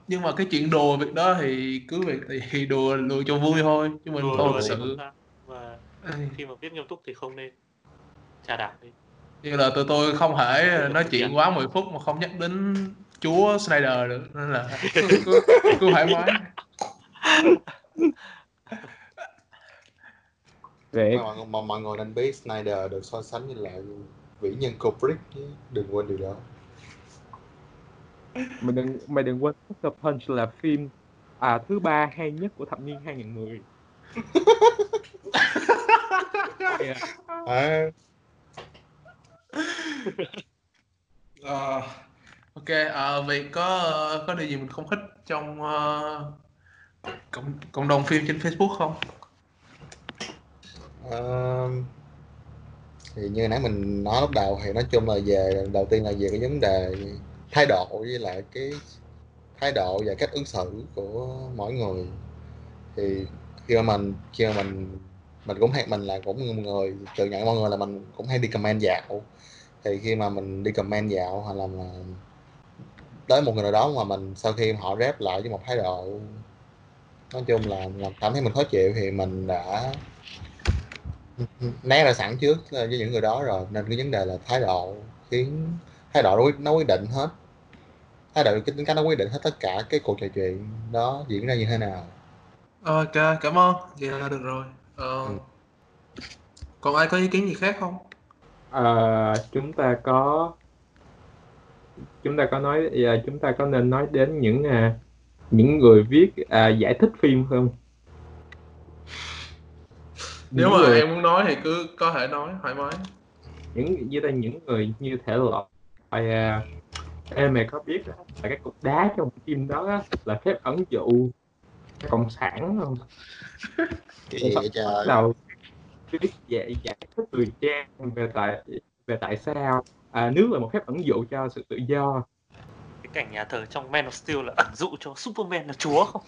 nhưng mà cái chuyện đùa việc đó thì cứ việc thì đùa đùa cho vui thôi chứ mình đùa, không đùa thực thì sự và khi mà viết nghiêm túc thì không nên trà đạp đi. Như là tụi tôi không thể nói chuyện quá 10 phút mà không nhắc đến chúa Snyder được nên là cứ, cứ, cứ thoải mái. Vậy mọi, mọi, mọi người nên biết Snyder được so sánh như là vĩ nhân Kubrick chứ đừng quên điều đó mày đừng mày đừng quên Sucker Punch là phim à thứ ba hay nhất của thập niên 2010 yeah. à, Ờ, ok à, vì có có điều gì mình không thích trong uh, cộng cộng đồng phim trên Facebook không Ờ, thì như nãy mình nói lúc đầu thì nói chung là về đầu tiên là về cái vấn đề thái độ với lại cái thái độ và cách ứng xử của mỗi người. Thì khi mà mình khi mà mình mình cũng hay mình là cũng người tự nhận mọi người là mình cũng hay đi comment dạo. Thì khi mà mình đi comment dạo hoặc là mà tới một người nào đó mà mình sau khi họ rep lại với một thái độ nói chung là, là cảm thấy mình khó chịu thì mình đã né ra sẵn trước ờ, với những người đó rồi. Nên cái vấn đề là thái độ khiến thái độ nó quyết, nó quyết định hết thái độ cái tính cách nó quyết định hết tất cả cái cuộc trò chuyện đó diễn ra như thế nào. Ok cảm ơn. Vậy là được rồi. Ờ, Ừ. còn ai có ý kiến gì khác không? Ờ, chúng ta có chúng ta có nói à, chúng ta có nên nói đến những à, những người viết à, giải thích phim không? nếu Những mà người, em muốn nói thì cứ có thể nói thoải mái. Những như là những người như thể loại à, em mày có biết là cái cục đá trong phim đó á, là phép ẩn dụ cộng sản không? cái gì vậy trời. đầu viết giải giải thích từ trang về tại về tại sao? À, nước là một phép ẩn dụ cho sự tự do. Cái cảnh nhà thờ trong Man of Steel là ẩn dụ cho Superman là chúa không?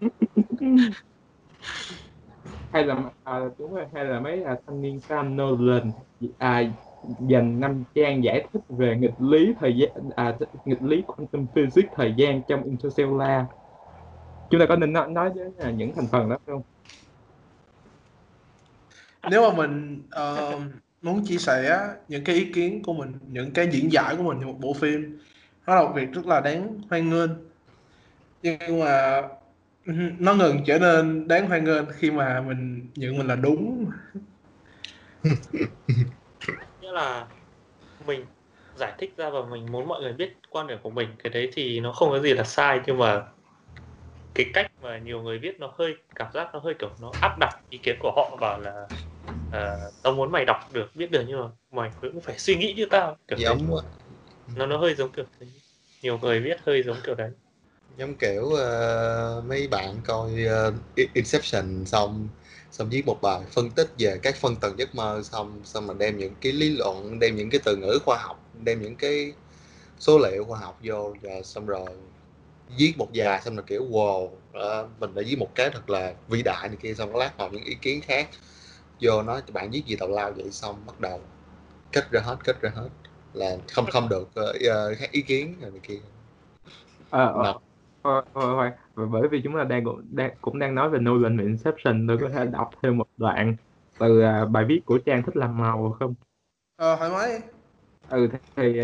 Hay là à, đúng rồi hay là mấy à, thanh niên Sam Nolan à, dành năm trang giải thích về nghịch lý thời gian à, nghịch lý quantum physics thời gian trong Interstellar. Chúng ta có nên nói, nói đến à, những thành phần đó không? Nếu mà mình ờ, muốn chia sẻ những cái ý kiến của mình những cái diễn giải của mình trong một bộ phim đó là một việc rất là đáng hoan nghênh. Nhưng mà nó ngừng trở nên đáng hoan nghênh khi mà mình nhận mình là đúng nghĩa là mình giải thích ra và mình muốn mọi người biết quan điểm của mình. Cái đấy thì nó không có gì là sai nhưng mà cái cách mà nhiều người viết nó hơi cảm giác nó hơi kiểu nó áp đặt ý kiến của họ vào là à, tao muốn mày đọc được biết được nhưng mà mày cũng phải suy nghĩ như tao. Kiểu giống nó nó hơi giống kiểu thế. Nhiều người viết hơi giống kiểu đấy. Giống kiểu ờ, mấy bạn coi ờ, Inception xong xong viết một bài phân tích về các phân tầng giấc mơ xong xong mình đem những cái lý luận đem những cái từ ngữ khoa học đem những cái số liệu khoa học vô và xong rồi viết một dài xong rồi kiểu wow ờ, mình đã viết một cái thật là vĩ đại này kia. Xong lát vào những ý kiến khác vô nói bạn viết gì tào lao vậy? Xong bắt đầu kết ra hết kết ra hết là không không được khác ý kiến rồi này kia. Ờ, Nào. Thôi thôi thôi. Và bởi vì chúng ta đang cũng đang cũng đang nói về Nolan và Inception. Tôi có thể đọc thêm một đoạn từ à, bài viết của trang thích làm màu không? Ờ thoải mái ừ thì, thì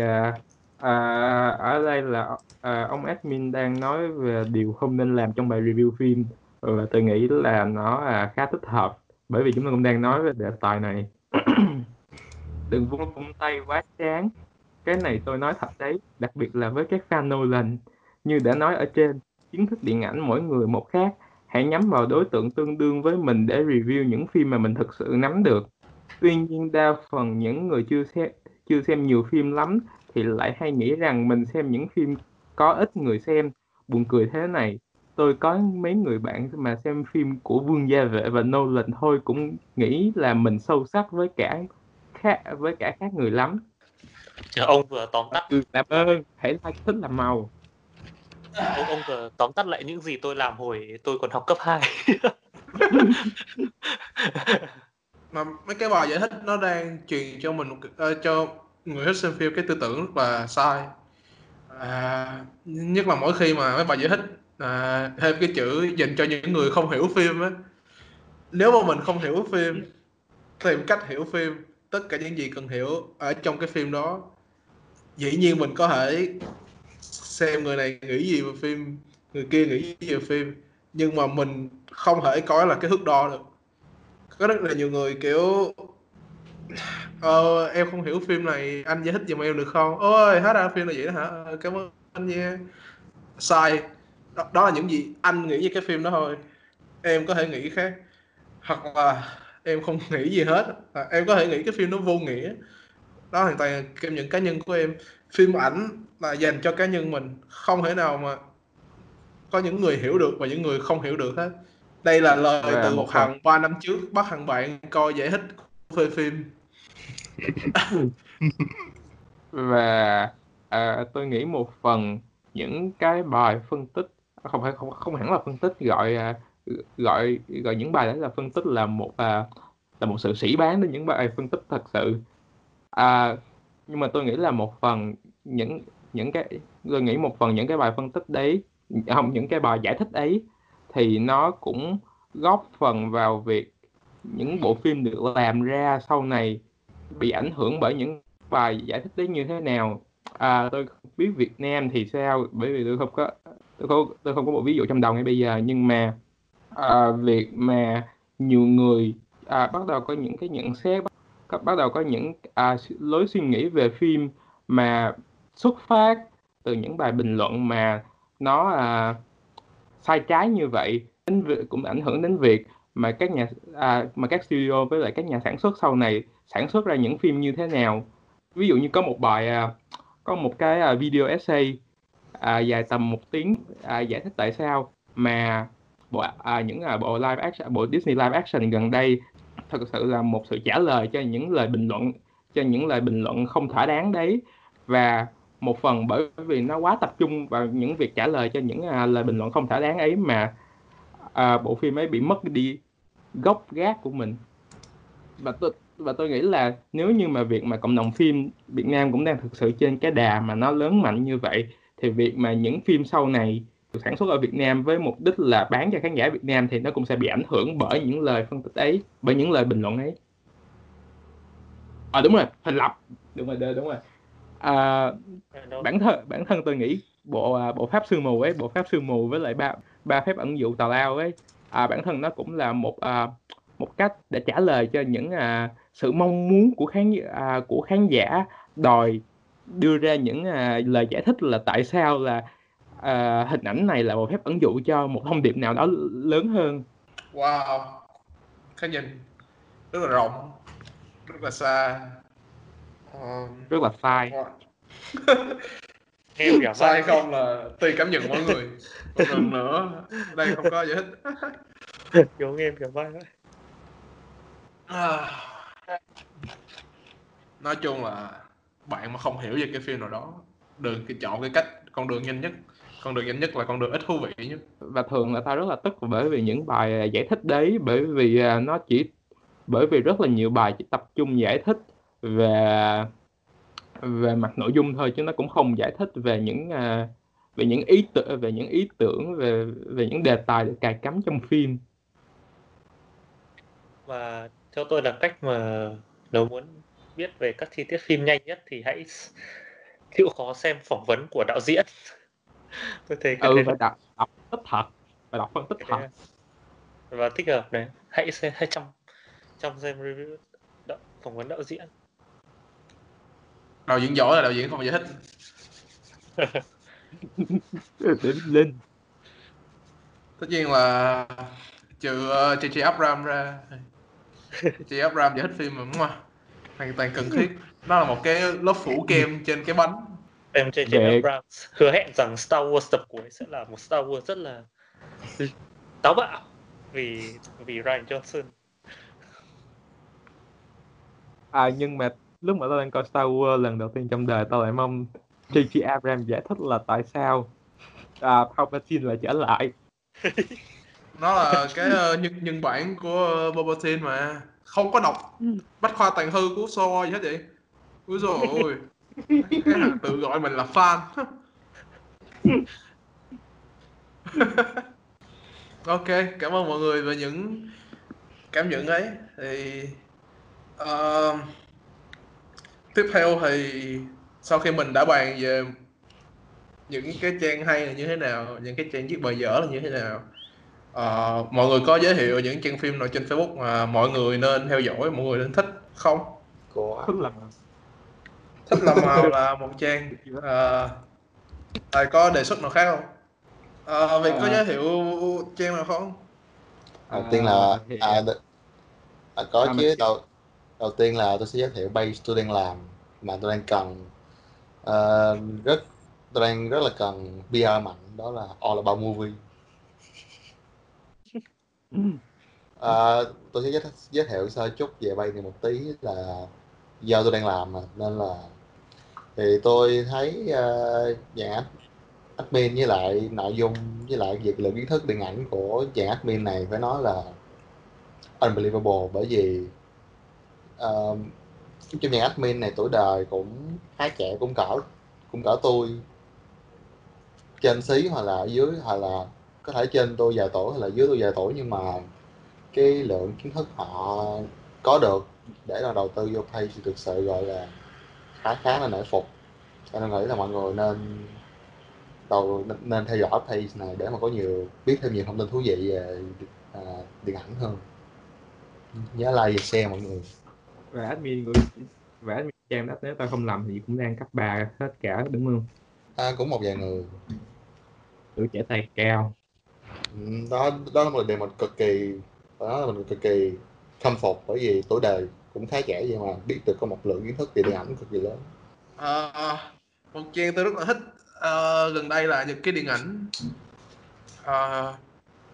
à, ở đây là à, ông admin đang nói về điều không nên làm trong bài review phim. Và tôi nghĩ là nó à, khá thích hợp. Bởi vì chúng ta cũng đang nói về đề tài này. Đừng vung vung tay quá chán. Cái này tôi nói thật đấy. Đặc biệt là với các fan Nolan như đã nói ở trên kiến thức điện ảnh mỗi người một khác. Hãy nhắm vào đối tượng tương đương với mình để review những phim mà mình thực sự nắm được. Tuy nhiên đa phần những người chưa xem chưa xem nhiều phim lắm thì lại hay nghĩ rằng mình xem những phim có ít người xem. Buồn cười thế này tôi có mấy người bạn mà xem phim của Vương Gia Vệ và Nolan thôi cũng nghĩ là mình sâu sắc với cả khác với cả khác người lắm. Ông vừa tóm tắt. Ừ, làm ơn. Hãy like thích làm màu ông ông tóm tắt lại những gì tôi làm hồi tôi còn học cấp 2 mà mấy cái bài giải thích nó đang truyền cho mình uh, cho người thích xem phim cái tư tưởng rất là sai. À, nhất là mỗi khi mà mấy bài giải thích à, thêm cái chữ dành cho những người không hiểu phim á. Nếu mà mình không hiểu phim tìm cách hiểu phim tất cả những gì cần hiểu ở trong cái phim đó dĩ nhiên mình có thể xem người này nghĩ gì về phim người kia nghĩ gì về phim. Nhưng mà mình không thể coi là cái thước đo được. Có rất là nhiều người kiểu ờ em không hiểu phim này anh giải thích giùm em được không? Ôi hết ra phim là vậy đó hả? Ờ, cảm ơn anh nha. Sai. Đó, đó là những gì anh nghĩ về cái phim đó thôi. Em có thể nghĩ khác. Hoặc là em không nghĩ gì hết. À, em có thể nghĩ cái phim nó vô nghĩa. Đó hoàn toàn là những cá nhân của em. Phim ảnh là dành cho cá nhân mình. Không thể nào mà có những người hiểu được và những người không hiểu được hết. Đây là lời Và từ một thằng ba năm trước bắt thằng bạn coi giải thích phê phim. Và à, tôi nghĩ một phần những cái bài phân tích không phải không không hẳn là phân tích gọi à, gọi gọi những bài đấy là phân tích là một à, là một sự sĩ bán đến những bài phân tích thật sự. À, nhưng mà tôi nghĩ là một phần những những cái tôi nghĩ một phần những cái bài phân tích đấy không những cái bài giải thích ấy thì nó cũng góp phần vào việc những bộ phim được làm ra sau này bị ảnh hưởng bởi những bài giải thích đấy như thế nào. À, tôi không biết Việt Nam thì sao bởi vì tôi không có tôi không tôi không có một ví dụ trong đầu ngay bây giờ nhưng mà à, việc mà nhiều người à, bắt đầu có những cái nhận xét bắt, bắt đầu có những à, lối suy nghĩ về phim mà xuất phát từ những bài bình luận mà nó à, sai trái như vậy đến việc cũng ảnh hưởng đến việc mà các nhà à, mà các studio với lại các nhà sản xuất sau này sản xuất ra những phim như thế nào. Ví dụ như có một bài à, có một cái à, video essay à, dài tầm một tiếng à, giải thích tại sao mà bộ à, những à, bộ live action bộ Disney live action gần đây thật sự là một sự trả lời cho những lời bình luận cho những lời bình luận không thỏa đáng đấy. Và một phần bởi vì nó quá tập trung vào những việc trả lời cho những à, lời bình luận không thỏa đáng ấy mà à, bộ phim ấy bị mất đi gốc gác của mình và tôi và tôi nghĩ là nếu như mà việc mà cộng đồng phim Việt Nam cũng đang thực sự trên cái đà mà nó lớn mạnh như vậy thì việc mà những phim sau này được sản xuất ở Việt Nam với mục đích là bán cho khán giả Việt Nam thì nó cũng sẽ bị ảnh hưởng bởi những lời phân tích ấy, bởi những lời bình luận ấy. À đúng rồi, hình lập. Đúng rồi, đúng rồi. À, bản thân bản thân tôi nghĩ bộ à, bộ pháp sư mù ấy, bộ pháp sư mù với lại ba ba phép ẩn dụ tào lao ấy, à, bản thân nó cũng là một à, một cách để trả lời cho những à, sự mong muốn của khán à, của khán giả đòi đưa ra những à, lời giải thích là tại sao là à, hình ảnh này là một phép ẩn dụ cho một thông điệp nào đó lớn hơn. Wow cái nhìn rất là rộng rất là xa uh, rất là sai em sai sai không là tùy cảm nhận mỗi người. Một lần nữa đây không có giải thích giống em kiểu vai à, nói chung là bạn mà không hiểu về cái phim nào đó đừng cái chọn cái cách con đường nhanh nhất. Con đường nhanh nhất là con đường ít thú vị nhất. Và thường là tao rất là tức bởi vì những bài giải thích đấy bởi vì à, nó chỉ bởi vì rất là nhiều bài chỉ tập trung giải thích về về mặt nội dung thôi chứ nó cũng không giải thích về những uh, về những ý tưởng về những ý tưởng về về những đề tài được cài cắm trong phim. Và theo tôi là cách mà nếu muốn biết về các chi tiết phim nhanh nhất thì hãy chịu khó xem phỏng vấn của đạo diễn. Tôi thấy cái ừ đấy phải là đọc đọc tích thật phải đọc phân tích thật. đấy là- và thích hợp này hãy xem hãy trong trong xem review đạo, phỏng vấn đạo diễn đạo diễn giỏi là đạo diễn không giải thích. Đến lên tất nhiên là trừ uh, JJ Abrams ra. JJ Abrams giải thích phim mà đúng không? Hoàn toàn cần thiết. Nó là một cái lớp phủ kem trên cái bánh. Em JJ Về- Abrams hứa hẹn rằng Star Wars tập cuối sẽ là một Star Wars rất là táo bạo vì vì Ryan Johnson. À nhưng mà lúc mà tao đang coi Star Wars lần đầu tiên trong đời tao lại mong J.J. Abrams giải thích là tại sao à, Palpatine lại trở lại. Nó là cái ờ, nhân nhân bản của uh, Fett mà. Không có đọc bách khoa toàn thư của Star Wars gì hết vậy. Úi dồi ôi. Cái thằng tự gọi mình là fan. Ok cảm ơn mọi người về những cảm nhận ấy. Thì ờ, tiếp theo thì sau khi mình đã bàn về những cái trang hay là như thế nào những cái trang viết bài dở là như thế nào Ờ, mọi người có giới thiệu những trang phim nào trên Facebook mà mọi người nên theo dõi mọi người nên thích không? Có tức là thích làm màu là một trang Ờ, Tài có đề xuất nào khác không? Ờ, Việt có Ờ. giới thiệu trang nào không? Đầu tiên là à, à, có À, chứ mình- đầu đầu tiên là tôi sẽ giới thiệu base tôi đang làm mà tôi đang cần Ờ, rất tôi đang rất là cần PR mạnh đó là All About Movie. Ờ, tôi sẽ giới, giới thiệu sơ chút về bay này một tí là do tôi đang làm mà nên là thì tôi thấy uh, dạng ad- admin với lại nội dung với lại việc lượng kiến thức điện ảnh của dạng admin này phải nói là unbelievable bởi vì uh, trong dạng admin này tuổi đời cũng khá trẻ cũng cỡ cũng cỡ tôi. Trên xí hoặc là ở dưới hoặc là có thể trên tôi vài tuổi hoặc là dưới tôi vài tuổi nhưng mà cái lượng kiến thức họ có được để là đầu tư vô pay thì thực sự gọi là khá khá là nể phục. Cho nên nghĩ là mọi người nên đầu nên theo dõi page này để mà có nhiều biết thêm nhiều thông tin thú vị về à, điện ảnh hơn. Nhớ like và share mọi người và admin của và admin trang đó nếu tao không lầm thì cũng đang cấp ba hết cả đúng không? À, cũng một vài người. Tuổi trẻ tài cao. Ừ, đó đó là một điều mình cực kỳ đó là mình cực kỳ khâm phục bởi vì tuổi đời cũng khá trẻ vậy mà biết được có một lượng kiến thức về điện ảnh cực kỳ lớn. Ờ, một trang tôi rất là thích ờ, gần đây là những cái điện ảnh. Ờ,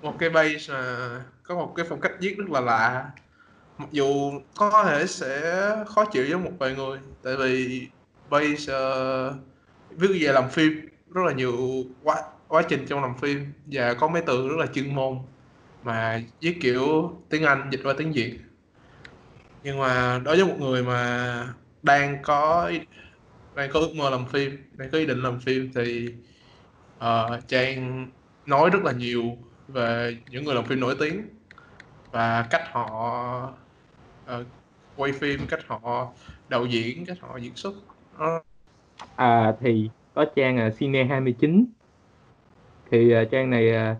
một cái base mà có một cái phong cách viết rất là lạ mặc dù có thể sẽ khó chịu với một vài người tại vì base ờ, viết về làm phim rất là nhiều quá quá trình trong làm phim và có mấy từ rất là chuyên môn mà viết kiểu tiếng Anh dịch qua tiếng Việt. Nhưng mà đối với một người mà đang có đang có ước mơ làm phim đang có ý định làm phim thì uh, Trang nói rất là nhiều về những người làm phim nổi tiếng và cách họ ờ, quay phim cách họ đạo diễn cách họ diễn xuất. Nó à thì có trang là Cine 29 thì à, trang này à,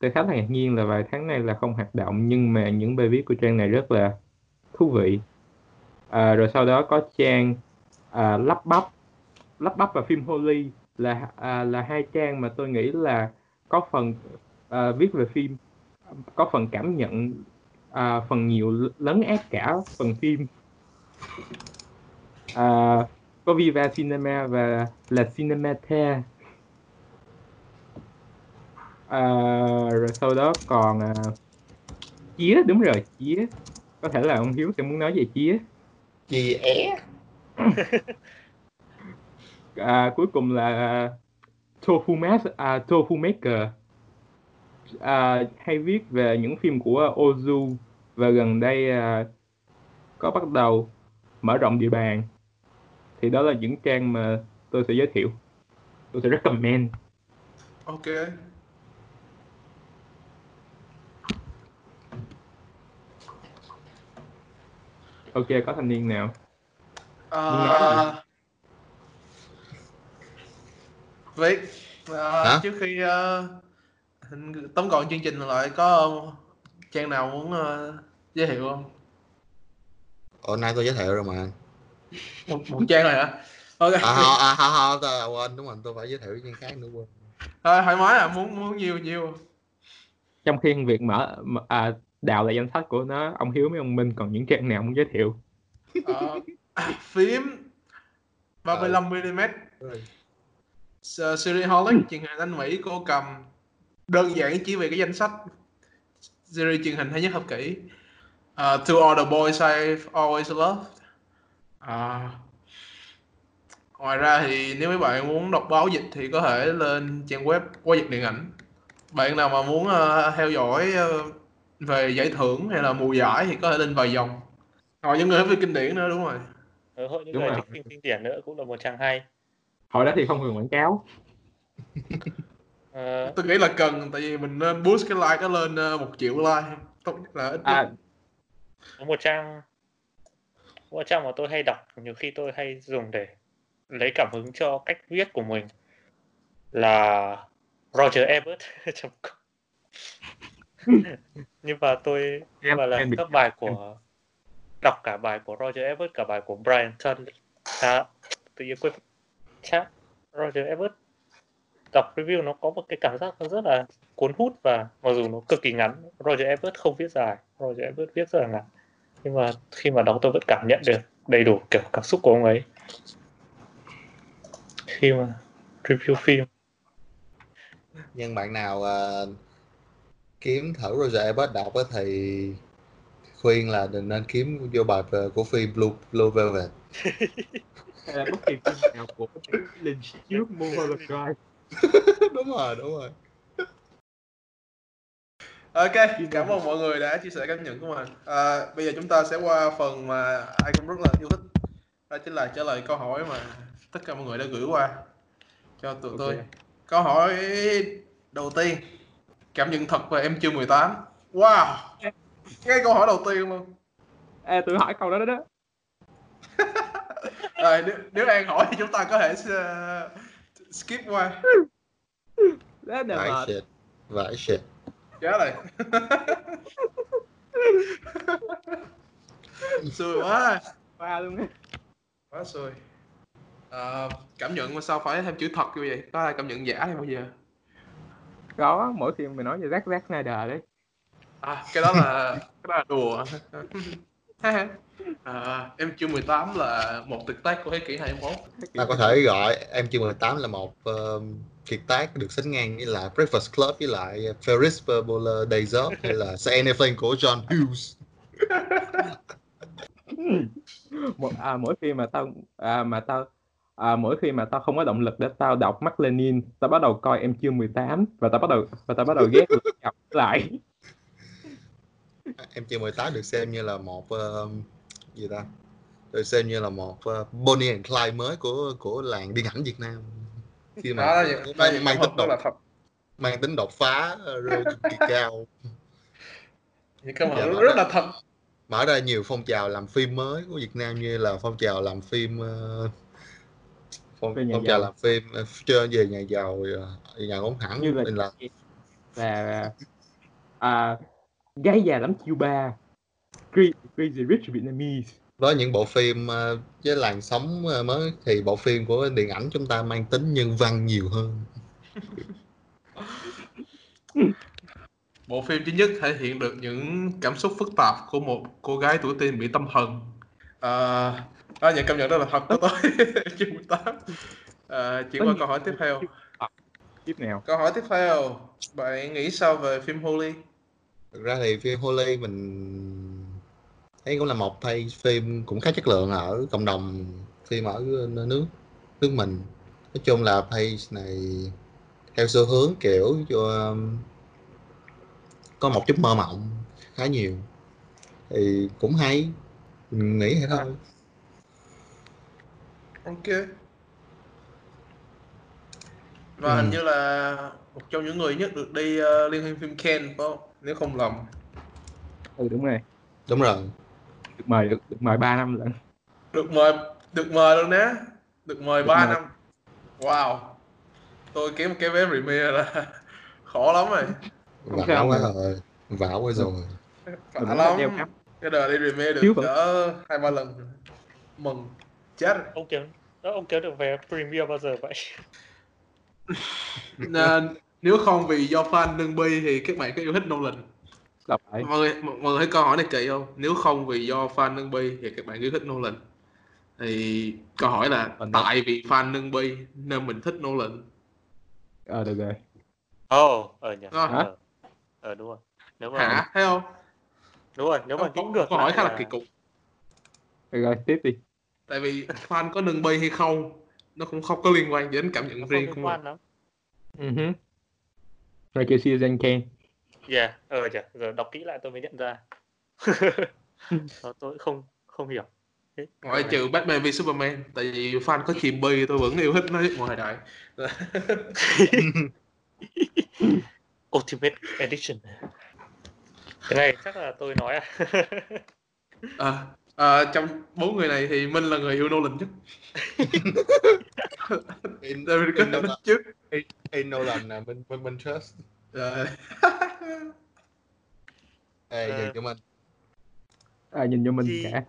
tôi khá là ngạc nhiên là vài tháng nay là không hoạt động nhưng mà những bài viết của trang này rất là thú vị. À, rồi sau đó có trang à, lắp bắp. Lắp bắp và phim Holy là à, là hai trang mà tôi nghĩ là có phần à, viết về phim có phần cảm nhận à, phần nhiều lấn át cả phần phim. À, có Viva Cinema và La Cinemata à, rồi sau đó còn à, Chía đúng rồi Chía. Có thể là ông Hiếu sẽ muốn nói về Chía. Chi é à, cuối cùng là Tofu, Mas, à, Tofu Maker à, hay viết về những phim của Ozu và gần đây à, có bắt đầu mở rộng địa bàn. Thì đó là những trang mà tôi sẽ giới thiệu. Tôi sẽ recommend. Ok. Ok có thanh niên nào? Ờ, Viết ờ, Hả? trước khi hình- tóm gọn chương trình lại có trang nào muốn ờ, giới thiệu không? Ồ, nay tôi giới thiệu rồi mà. một, một trang rồi hả? Ok. À, không, à, không, không, tôi quên, đúng rồi, tôi phải giới thiệu trang khác nữa quên. Thôi, thoải mái à muốn muốn nhiều nhiều. Trong khi việc mở à, đào lại danh sách của nó ông Hiếu với ông Minh còn những trang nào muốn giới thiệu? Ờ, à, phím 35 mm series Holic truyền hình Anh Mỹ cô cầm đơn giản chỉ về cái danh sách. Series truyền hình hay nhất thập kỷ. Uh, To All The Boys I've Always Loved À, ngoài ra thì nếu mấy bạn muốn đọc báo dịch thì có thể lên trang web qua dịch điện ảnh. Bạn nào mà muốn ờ, theo dõi ờ, về giải thưởng hay là mùa giải thì có thể lên vài dòng. Họ những người nói về kinh điển nữa đúng rồi. Ở hội những Đúng người thích phim kinh điển nữa cũng là một trang hay. Hồi đó thì không cần quảng cáo Ờ, tôi nghĩ là cần tại vì mình nên boost cái like nó lên ờ, một triệu like. Tốt nhất là ít nhất. à, một trang một trang mà tôi hay đọc nhiều khi tôi hay dùng để lấy cảm hứng cho cách viết của mình là Roger Ebert nhưng mà tôi nhưng mà là em các bài của đọc cả bài của Roger Ebert cả bài của Brian Turn à, tự nhiên quên. Chắc Roger Ebert đọc review nó có một cái cảm giác nó rất là cuốn hút và mặc dù nó cực kỳ ngắn Roger Ebert không viết dài Roger Ebert viết rất là ngắn. Nhưng mà khi mà đọc tôi vẫn cảm nhận được đầy đủ kiểu cảm xúc của ông ấy. Khi mà review phim. Nhưng bạn nào à, kiếm thử Roger Ebert đọc á thì khuyên là đừng nên kiếm vô bài về- của phim Blue, Blue Velvet. hay là bất kỳ phim nào của Lynch trước Mulholland Drive đúng rồi, đúng rồi. ok cảm ơn mọi người đã chia sẻ cảm nhận của mình. À, bây giờ chúng ta sẽ qua phần mà ai cũng rất là yêu thích. Đó chính là trả lời câu hỏi mà tất cả mọi người đã gửi qua cho tụi tôi. Ok. câu hỏi đầu tiên cảm nhận thật về em chưa 18 wow! Cái câu hỏi đầu tiên luôn. Ê, tôi hỏi câu đó đó đó. Rồi nếu, nếu An hỏi thì chúng ta có thể ờ, skip qua. Đó là Vãi shit. Vãi shit. Chết rồi xui quá. Qua luôn quá xui. Ờ, cảm nhận mà sao phải thêm chữ thật như vậy? Có ai cảm nhận giả hay bao giờ? Có mỗi khi mình nói về Zack Zack Snyder đấy. À cái đó là cái đó là đùa à, em chưa 18 là một tuyệt tác của thế kỷ 21 Ta có thể gọi em chưa 18 là một uh, kiệt tác được sánh ngang với lại Breakfast Club với lại Ferris Bueller Days Off hay là Say Anything của John Hughes. một à, mỗi khi mà tao à, mà tao à, mỗi khi mà tao không có động lực để tao đọc Mark Lenin tao bắt đầu coi em chưa 18 và tao bắt đầu và tao bắt đầu ghét đọc lại Em chưa 18 được xem như là một uh, gì ta? Được xem như là một uh, Bonnie and Clyde mới của của làng điện ảnh Việt Nam. Khi mà đó là là những mang cảm tính đột là thật mang tính đột phá uh, rơi cực kỳ cao. những Dạ, nhận đó. rất là thật mở ra nhiều phong trào làm phim mới của Việt Nam như là phong trào làm phim ờ, phong, nhà phong trào làm phim ờ, chơi về nhà giàu ờ, nhà ổn hẳn Như là- là và à, gái già lắm chiêu ba. Crazy, Rich Vietnamese. Với những bộ phim ờ, với làn sóng ờ, mới thì bộ phim của điện ảnh chúng ta mang tính nhân văn nhiều hơn. Bộ phim thứ nhất thể hiện được những cảm xúc phức tạp của một cô gái tuổi teen bị tâm thần. À, đó những cảm nhận rất là thật của tôi chưa 18 à, chuyển qua câu hỏi tiếp theo. Tiếp nào. Câu hỏi tiếp theo. Bạn nghĩ sao về phim Holy thực ra thì phim Holy mình thấy cũng là một thay phim cũng khá chất lượng ở cộng đồng phim ở nước nước mình. Nói chung là page này theo xu hướng kiểu cho um, có một chút mơ mộng khá nhiều. Thì cũng hay mình nghĩ vậy thôi. Ok và Ừ. hình như là một trong những người nhất được đi ờ, liên hoan phim Cannes phải không nếu không lầm. Ừ đúng rồi. Đúng rồi. Được mời được, được mời 3 năm lận. Được mời được mời luôn á được mời Được 3 mời. năm. Wow. Tôi kiếm một cái vé premiere là khó lắm rồi. Vả sao quá rồi. Vả quá rồi. Muốn lắm. cái đời đi premiere được cỡ hai ba lần. Mừng. Chết. Rồi. ông kiếm đó, ông kiếm được vé premium bao giờ vậy? Nên, nếu không vì do fan nâng bi thì các bạn có yêu thích Nolan. Là phải. Mọi người mọi người thấy câu hỏi này kỳ không? Nếu không vì do fan nâng bi thì các bạn yêu thích Nolan. Thì câu hỏi là Mình tại vì fan nâng bi nên mình thích Nolan. Ờ được rồi. Ồ oh, ờ nhỉ. Ờ. ờ. Ờ đúng rồi. Nếu mà hả? thấy không? Đúng rồi nếu mà câu, ngược câu hỏi khá là kỳ cục. Được rồi tiếp đi. Tại vì fan có nâng bi hay không nó cũng không có liên quan đến cảm nhận riêng của mình. lắm. Ừ rồi kêu Citizen Kane yeah ờ nhỉ giờ đọc kỹ lại tôi mới nhận ra. Đó, tôi không không hiểu. Ngoại trừ Batman v Superman tại vì fan có chìm bi tôi vẫn yêu thích nó ngoài đại Ultimate Edition. Cái này chắc là tôi nói à? À, à, trong bốn người này thì Minh là người yêu Nolan nhất. In, in, Nolan, trước. In Nolan là mình mình mình trust. Rồi. Ê, Ờ. dừng cho mình à, nhìn vô mình Thì- cả?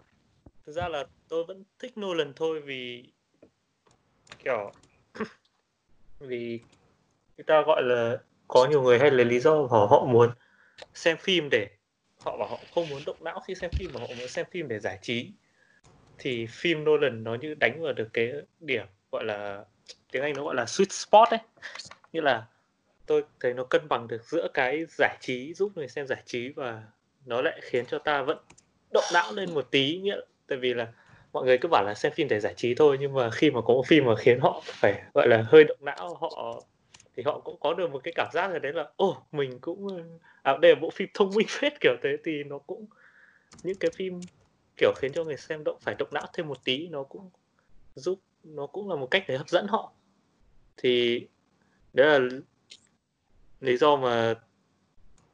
thực ra là tôi vẫn thích Nolan thôi vì kiểu vì người ta gọi là có nhiều người hay lấy lý do họ họ muốn xem phim để họ bảo họ không muốn động não khi xem phim mà họ muốn xem phim để giải trí. Thì phim Nolan nó như đánh vào được cái điểm gọi là, tiếng Anh nó gọi là sweet spot ấy. Như là tôi thấy nó cân bằng được giữa cái giải trí giúp người xem giải trí và nó lại khiến cho ta vẫn động não lên một tí. Nghĩa tại vì là mọi người cứ bảo là xem phim để giải trí thôi, nhưng mà khi mà có một phim mà khiến họ phải gọi là hơi động não họ, thì họ cũng có được một cái cảm giác là đấy là ô mình cũng à đây là bộ phim thông minh phết kiểu thế thì nó cũng những cái phim kiểu khiến cho người xem động phải động não thêm một tí nó cũng giúp nó cũng là một cách để hấp dẫn họ. Thì đấy là lý do mà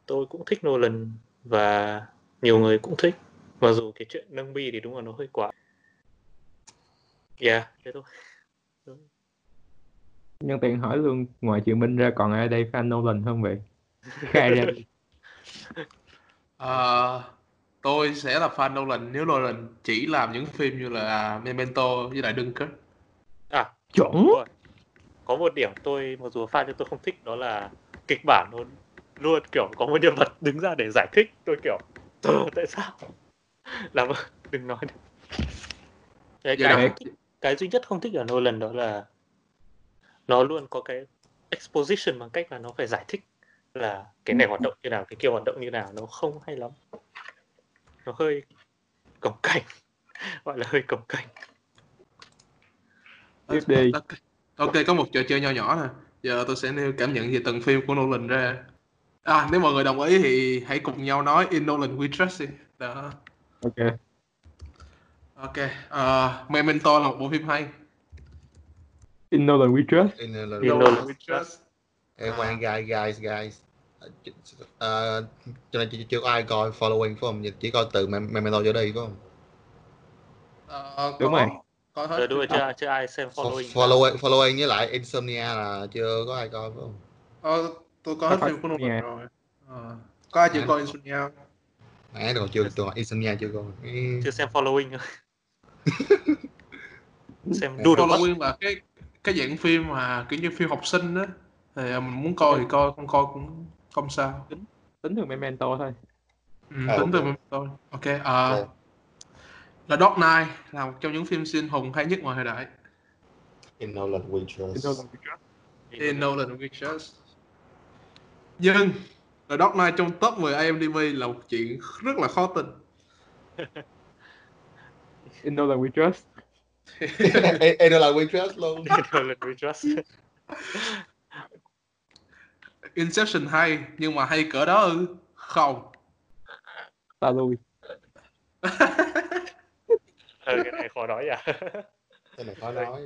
tôi cũng thích Nolan và nhiều người cũng thích. Mặc dù cái chuyện nâng bi thì đúng là nó hơi quá. Yeah thế thôi. Nhân tiện hỏi luôn ngoài chuyện Minh ra còn ai đây fan Nolan không vậy? Khai ra Ờ, tôi sẽ là fan Nolan nếu Nolan chỉ làm những phim như là Memento với lại Dunkirk. À chuẩn. có một điểm tôi mặc dù fan nhưng tôi không thích đó là kịch bản nó luôn kiểu có một nhân vật đứng ra để giải thích. Tôi kiểu "Ờ, tại sao? Làm ơn, đừng nói nữa. cái, cái, cái duy nhất không thích ở Nolan đó là nó luôn có cái exposition bằng cách là nó phải giải thích là cái này hoạt động như nào cái kia hoạt động như nào nó không hay lắm. Nó hơi cồng cảnh gọi là hơi cồng cảnh Tiếp đi. Ok, có một trò chơi nho nhỏ nè. Giờ tôi sẽ nêu cảm nhận về từng phim của Nolan ra. À nếu mọi người đồng ý thì hãy cùng nhau nói In Nolan We Trust đi. Đó. Ok. Ok ờ, Memento là một bộ phim hay. In Nolan We Trust. In Nolan In Nolan We Trust Ê, khoan guys guys guys Ờ, cho nên chưa, có ai coi following phải không? Chỉ coi từ Mem- Memento trở đi phải không? Ờ, Đúng có, rồi. có hết rồi đúng rồi chưa chưa ai xem following. following following với lại Insomnia là chưa có ai coi phải không? Ờ, tôi có hết coi phim của Insomnia. rồi. Ờ, có ai chưa coi Insomnia nãy còn chưa tôi Insomnia chưa coi. Chưa xem following xem đu được mắt Following là cái cái dạng phim mà kiểu như phim học sinh á thì mình muốn coi thì coi không coi cũng không sao. Tính từ Memento thôi. Ừ, À, tính ok. từ thôi. Ok à, Ok. là Dark Knight là một trong những phim siêu hùng hay nhất ngoài thời đại. In Nolan We in Nolan in Nolan Pictures nhưng The Dark Knight trong top 10 IMDb là một chuyện rất là khó tin. In Nolan Trust. In in Nolan Trust luôn. Nolan We Trust Inception hay nhưng mà hay cỡ đó ư? Không. Ta lui. Ờ cái này khó nói à. Cái này khó nói.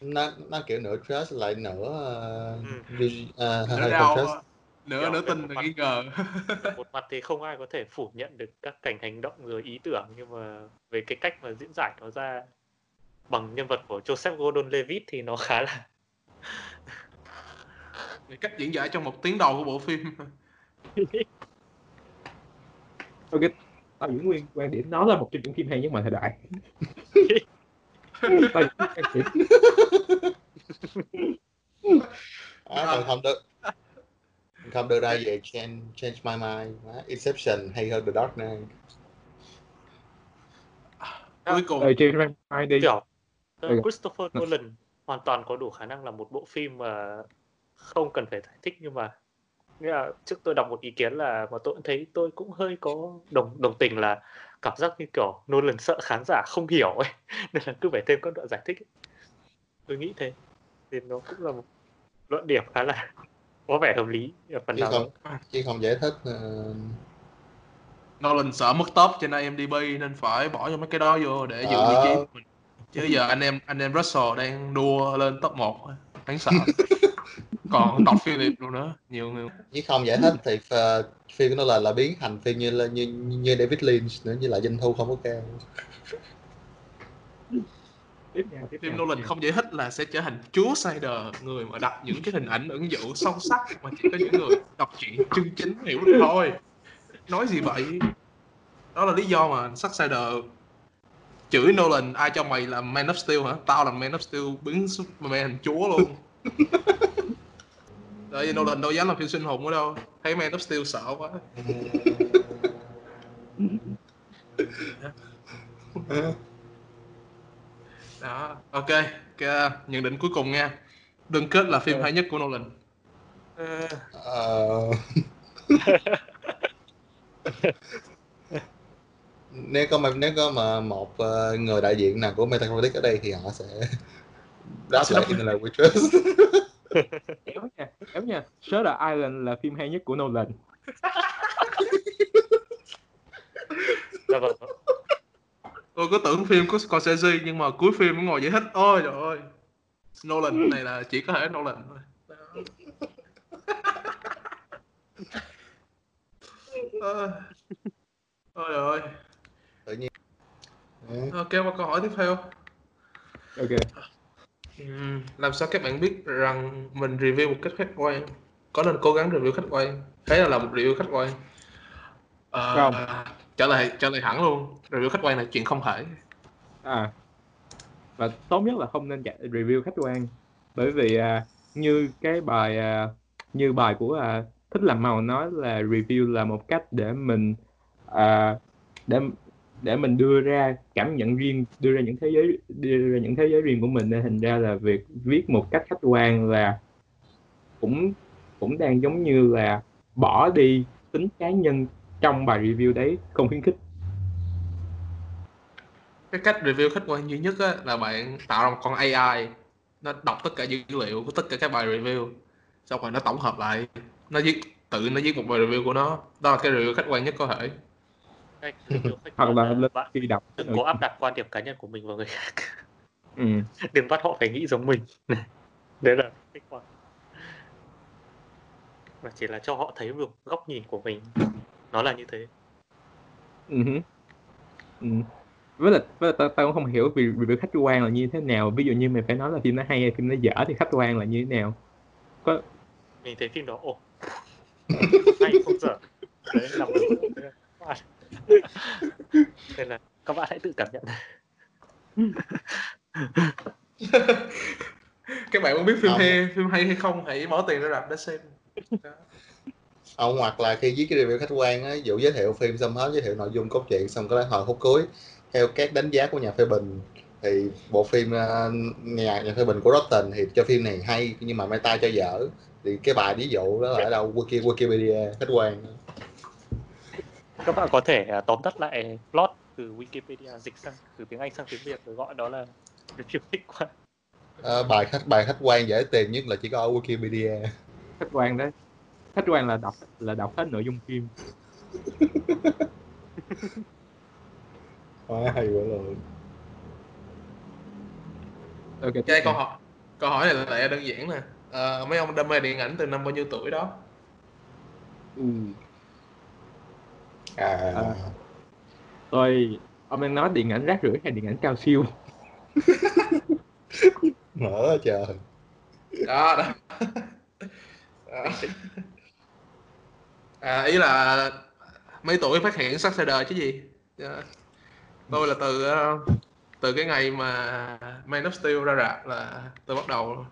Nó nó kiểu nửa trust lại nửa uh, Ừ. ờ, nửa đau trust. nửa Kiểu nửa tin là nghi ngờ. Một mặt thì không ai có thể phủ nhận được các cảnh hành động rồi ý tưởng nhưng mà về cái cách mà diễn giải nó ra bằng nhân vật của Joseph Gordon-Levitt thì nó khá là Về cách diễn giải trong một tiếng đầu của bộ phim. Ok tao giữ nguyên quan điểm nó là một trong những phim hay nhất mọi thời đại. Tao điểm. À, còn không được. Không đưa ra về change change my mind Má, Inception hay hơn The Dark Knight. Cuối cùng. Ờ trên mai đi. Kiểu Ừ. Christopher Nolan hoàn toàn có đủ khả năng là một bộ phim mà không cần phải giải thích nhưng mà nghĩa là trước tôi đọc một ý kiến là mà tôi cũng thấy tôi cũng hơi có đồng đồng tình là cảm giác như kiểu Nolan sợ khán giả không hiểu ấy nên là cứ phải thêm các đoạn giải thích ấy. tôi nghĩ thế thì nó cũng là một luận điểm khá là có vẻ hợp lý ở phần chứ nào không chứ không giải thích ờ, Nolan sợ mất top trên IMDb nên phải bỏ cho mấy cái đó vô để giữ vị trí Ờ. của mình. chứ giờ anh em anh em Russell đang đua lên top 1 hắn sợ còn đọc Philip luôn nữa nhiều người chứ không giải thích thì ờ, phim của nó là là biến thành phim như là như như David Lynch nữa như là doanh thu không có cao tiếp nha tiếp phim. Nolan không giải thích là sẽ trở thành chúa Snyder người mà đặt những cái hình ảnh ẩn dụ sâu sắc mà chỉ có những người đọc truyện chân chính hiểu được thôi. Nói gì vậy? Đó là lý do mà Zack Snyder chửi Nolan ai cho mày làm Man of Steel hả? Tao làm Man of Steel biến Superman thành chúa luôn Tại vì Nolan đâu dám làm phim sinh hùng ở đâu? Thấy Man of Steel sợ quá. Đó ok. Cái nhận định cuối cùng nha. Đừng kết là phim Ờ. hay nhất của Nolan? Ờ, Ờ, nếu có mà nếu có mà một người đại diện nào của Metacritic ở đây thì họ sẽ đáp sẽ lại như là Kéo nha kéo nha. Shutter Island là phim hay nhất của Nolan. Dạ vâng. Tôi có tưởng phim của Scorsese nhưng mà cuối phim nó ngồi giải thích ôi trời ơi. Nolan này là chỉ có thể Nolan thôi. Ờ. ôi trời ơi. Tự nhiên. Ừ. ok qua câu hỏi tiếp theo. Ok Ừm, làm sao các bạn biết rằng mình review một cách khách quan? Có nên cố gắng review khách quan? Thế là làm một review khách quan. Ờ, Không. trả lời trả lời hẳn luôn. Review khách quan là chuyện không thể. À và tốt nhất là không nên chạy review khách quan. Bởi vì à, như cái bài à, như bài của à, thích làm màu nói là review là một cách để mình à, để để mình đưa ra cảm nhận riêng đưa ra những thế giới đưa ra những thế giới riêng của mình. Nên thành ra là việc viết một cách khách quan là cũng cũng đang giống như là bỏ đi tính cá nhân trong bài review đấy không khuyến khích. Cái cách review khách quan duy nhất á, là bạn tạo ra một con AI nó đọc tất cả dữ liệu của tất cả các bài review xong rồi nó tổng hợp lại. Nó viết tự nó viết một bài review của nó. Đó là cái review khách quan nhất có thể khách hoặc quan là bạn khi đọc. đừng có áp đặt quan điểm cá nhân của mình vào người khác. Ừ. đừng bắt họ phải nghĩ giống mình. Đấy là khách quan và chỉ là cho họ thấy được góc nhìn của mình. Nó là như thế. Ừ. Ừ. với lại với lại tao tao cũng không hiểu vì review khách quan là như thế nào. Ví dụ như mày phải nói là phim nó hay hay phim nó dở thì khách quan là như thế nào? Có mình thấy phim đó ồ hay không dở. Đấy là một đấy là các bạn. nên là các bạn hãy tự cảm nhận các bạn muốn biết phim Không. hay phim hay hay không hãy bỏ tiền ra rạp để xem Đó. Ờ, hoặc là khi viết cái review khách quan á dụ giới thiệu phim xong hết giới thiệu nội dung cốt truyện xong cái hồi khúc cuối theo các đánh giá của nhà phê bình thì bộ phim ờ, nhà nhà phê bình của Rotten thì cho phim này hay nhưng mà meta cho dở thì cái bài ví dụ đó là ở đâu Wiki Wikipedia khách quan các bạn có thể à, tóm tắt lại plot từ Wikipedia dịch sang từ tiếng Anh sang tiếng Việt rồi gọi đó là review khách quan Ờ, bài khách bài khách quan dễ tìm nhất là chỉ có ở Wikipedia. Khách quan đấy. Khách quan là đọc là đọc hết nội dung phim. Quá hay quá luôn ok cái câu hỏi câu hỏi này là lại đơn giản nè. Ờ, mấy ông đam mê điện ảnh từ năm bao nhiêu tuổi đó? Ừ. à, À. Tôi ông đang nói điện ảnh rác rưởi hay điện ảnh cao siêu? mở trời đó đó Đó. à, ý là mấy tuổi phát hiện Successor chứ gì Dạ. tôi là từ ờ, từ cái ngày mà Man of Steel ra rạp là tôi bắt đầu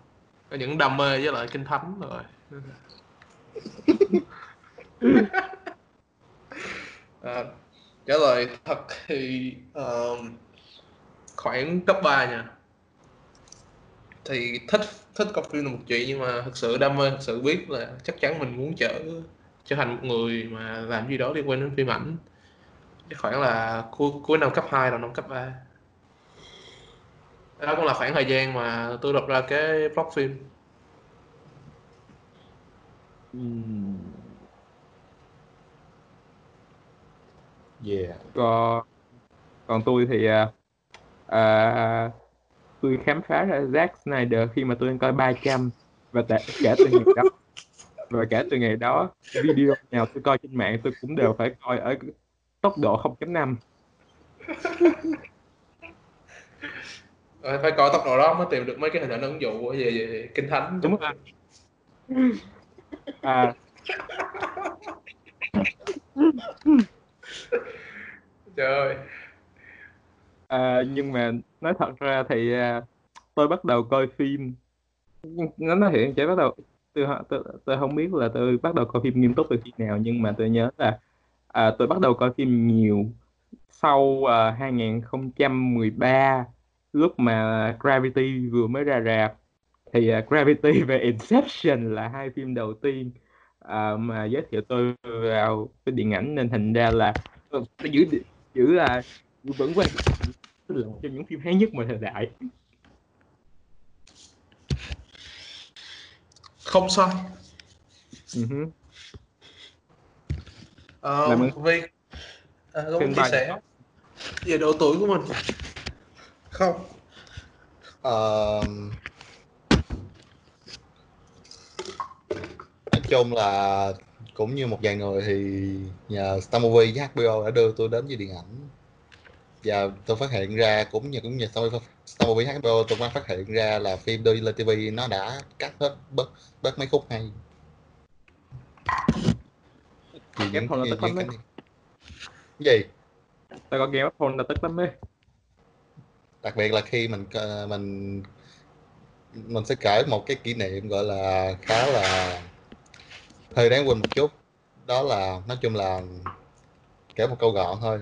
có những đam mê với lại kinh thánh rồi à, trả lời thật thì ờ, khoảng cấp 3 nha. Thì thích thích coi phim là một chuyện nhưng mà thực sự đam mê thực sự biết là chắc chắn mình muốn trở trở thành một người mà làm gì đó liên quan đến phim ảnh. Khoảng là cuối cuối năm cấp 2 đầu năm cấp 3 đó cũng là khoảng thời gian mà tôi lập ra cái blog phim. Yeah. Còn còn tôi thì à, à, tôi khám phá ra Zack Snyder khi mà tôi coi 300 và tệ, kể từ ngày đó. Và kể từ ngày đó video nào tôi coi trên mạng tôi cũng đều phải coi ở tốc độ 0.5 Ờ, phải coi tốc độ đó mới tìm được mấy cái hình ảnh ứng dụng về, về, về kinh thánh. Đúng rồi. À, trời ơi. À, nhưng mà nói thật ra thì à, tôi bắt đầu coi phim. Nó nói hiện chế bắt đầu tôi, tôi tôi không biết là tôi bắt đầu coi phim nghiêm túc từ khi nào nhưng mà tôi nhớ là à, tôi bắt đầu coi phim nhiều sau à, 2013 lúc mà Gravity vừa mới ra rạp. Thì uh, Gravity và Inception là hai phim đầu tiên à, mà giới thiệu tôi vào cái điện ảnh nên thành ra là tôi tôi giữ giữ là giữ vững quan là một trong những phim hay nhất mọi thời đại. Không sai. Hứ. ờ, ơn. Vi à, chia sẻ về độ tuổi của mình. Không. Ờ, chung là cũng như một vài người thì nhờ Star Movie với HBO đã đưa tôi đến với điện ảnh. Và tôi phát hiện ra cũng như cũng như Star Movie, HBO tôi mới phát hiện ra là phim đưa lên TV nó đã cắt hết bớt bớt mấy khúc hay. Vì Game Thrones là tức lắm đấy gì? Tao có Game Thrones là tức lắm ấy. Đặc biệt là khi mình mình mình sẽ kể một cái kỷ niệm gọi là khá là hơi đáng quên một chút. Đó là nói chung là kể một câu gọn thôi.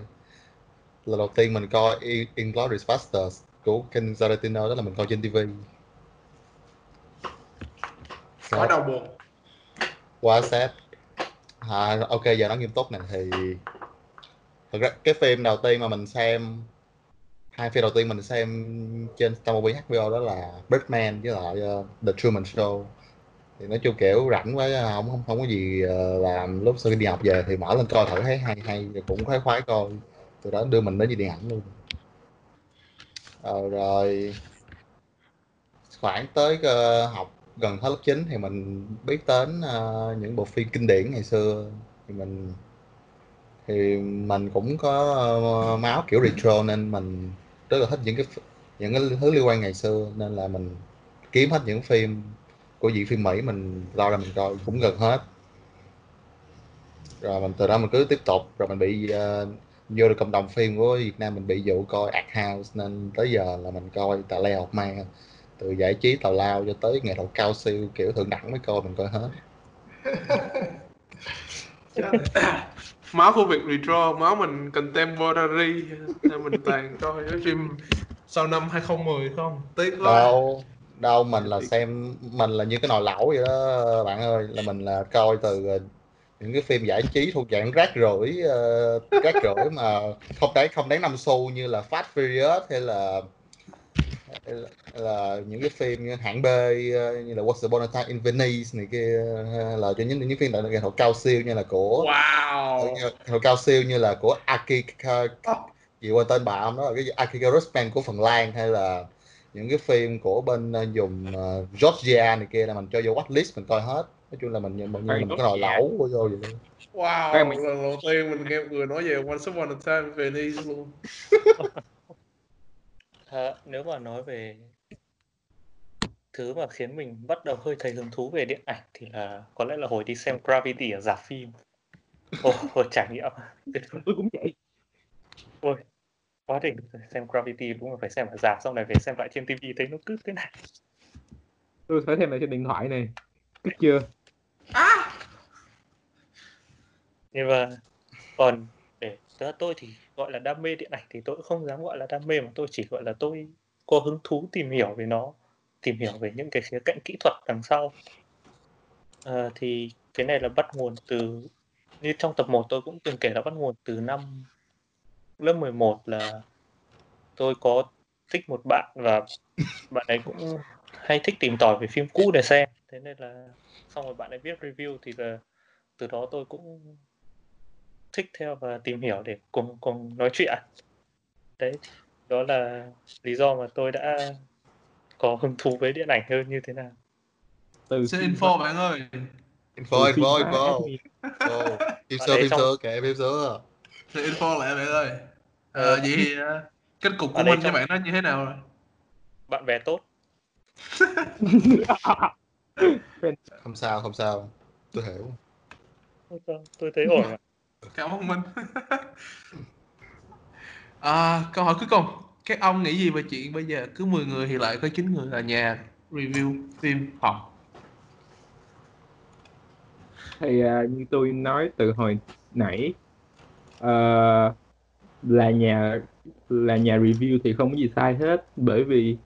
Lần đầu tiên mình coi Inglourious Basterds của Ken Tarantino đó là mình coi trên TV quá đau buồn. Quá sad. À, ok giờ nói nghiêm túc này thì thật ra cái phim đầu tiên mà mình xem hai phim đầu tiên mình xem trên Star Movie HBO đó là Birdman với lại ờ, The Truman Show thì nói chung kiểu rảnh quá không không không có gì ờ, làm. Lúc sau khi đi học về thì mở lên coi thử thấy hay hay cũng khoái khoái coi. Từ đó đưa mình đến với điện ảnh luôn. Ờ, rồi khoảng tới uh, học gần hết lớp 9 thì mình biết đến uh, những bộ phim kinh điển ngày xưa. Thì mình thì mình cũng có uh, máu kiểu retro nên mình rất là thích những cái những cái thứ liên quan ngày xưa. Nên là mình kiếm hết những phim của dị phim Mỹ mình lo ra mình coi cũng gần hết. Rồi mình từ đó mình cứ tiếp tục rồi mình bị ờ, vô được cộng đồng phim của Việt Nam mình bị dụ coi Art House nên tới giờ là mình coi Tà Leo học ma từ giải trí tào lao cho tới nghệ thuật cao siêu kiểu thượng đẳng mới coi mình coi hết. Máu của việc retro máu mình contemporary nên mình toàn coi cái phim sau năm 2010 không. Tiếc quá. Đâu đâu mình là xem mình là như cái nồi lẩu vậy đó bạn ơi là mình là coi từ ờ, những cái phim giải trí thuộc dạng rác rưởi ờ, rác rưởi mà không đáng không đáng năm xu như là Fast Furious hay là hay là, là những cái phim như hãng B ờ, như là Once Upon a Time in Venice này kia là cho những những phim nghệ thuật cao siêu như là của wow nghệ cao siêu như là của Aki gì quên tên bà ông đó là cái gì? Akira Rosman của Phần Lan hay là những cái phim của bên ờ, dùng uh, Georgia này kia là mình cho vô watchlist mình coi hết nói chung là mình mình, mình, mình có nồi lẩu vô vô vậy luôn Wow, mình- lần đầu tiên mình nghe người nói về Once Upon a Time Venice luôn. À, nếu mà nói về thứ mà khiến mình bắt đầu hơi thấy hứng thú về điện ảnh thì là có lẽ là hồi đi xem Gravity ở rạp phim. Ồ, hồi trải nghiệm tôi cũng vậy Ôi, quá xem Gravity đúng là phải xem ở rạp xong này về xem lại trên TV thấy nó cứ thế này. tôi phải thêm lại trên điện thoại này biết chưa Nhưng mà còn để tớ tôi thì gọi là đam mê điện ảnh thì tôi cũng không dám gọi là đam mê mà tôi chỉ gọi là tôi có hứng thú tìm hiểu về nó, tìm hiểu về những cái khía cạnh kỹ thuật đằng sau. Ờ, thì cái này là bắt nguồn từ như trong tập 1 tôi cũng từng kể là bắt nguồn từ năm lớp 11 là tôi có thích một bạn và bạn ấy cũng hay thích tìm tòi về phim cũ để xem. Thế nên là xong rồi bạn ấy viết review thì là từ đó tôi cũng thích theo và tìm hiểu để cùng cùng nói chuyện. Đấy đó là lý do mà tôi đã có hứng thú với điện ảnh hơn như thế nào. Từ Xin phim info bạn ơi. info info info. info phim đây phim xưa kệ phim xưa Xin info lại bạn ơi. Ờ, Ờ. vậy thì ờ, kết cục của Ở mình với trong- bạn nó như thế nào rồi? bạn bè tốt không sao không sao tôi hiểu tôi thấy ổn mà Cảm ơn Minh. à, câu hỏi cuối cùng. Các ông nghĩ gì về chuyện bây giờ cứ 10 người thì lại có 9 người là nhà review phim học? thì à, như tôi nói từ hồi nãy ờ, là nhà là nhà review thì không có gì sai hết. Bởi vì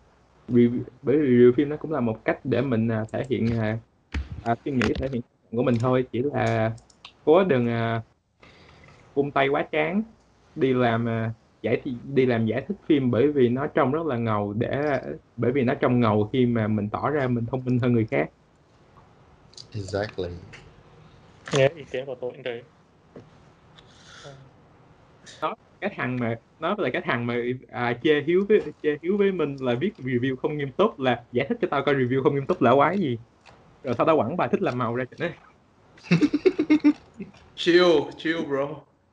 review, bởi vì review phim nó cũng là một cách để mình à, thể hiện à, à, suy nghĩ thể hiện của mình thôi. Chỉ là cố đừng à, vung tay quá chán đi làm à, giải đi làm giải thích phim bởi vì nó trông rất là ngầu để bởi vì nó trông ngầu khi mà mình tỏ ra mình thông minh hơn người khác. Exactly. Nghe ý kiến của tôi cũng thế cái thằng mà nó là cái thằng mà à, chê hiếu với chê hiếu với mình là viết review không nghiêm túc là giải thích cho tao coi review không nghiêm túc là quái gì. Rồi sau đó quẳng bài thích làm màu ra cho nó Chill, chill bro.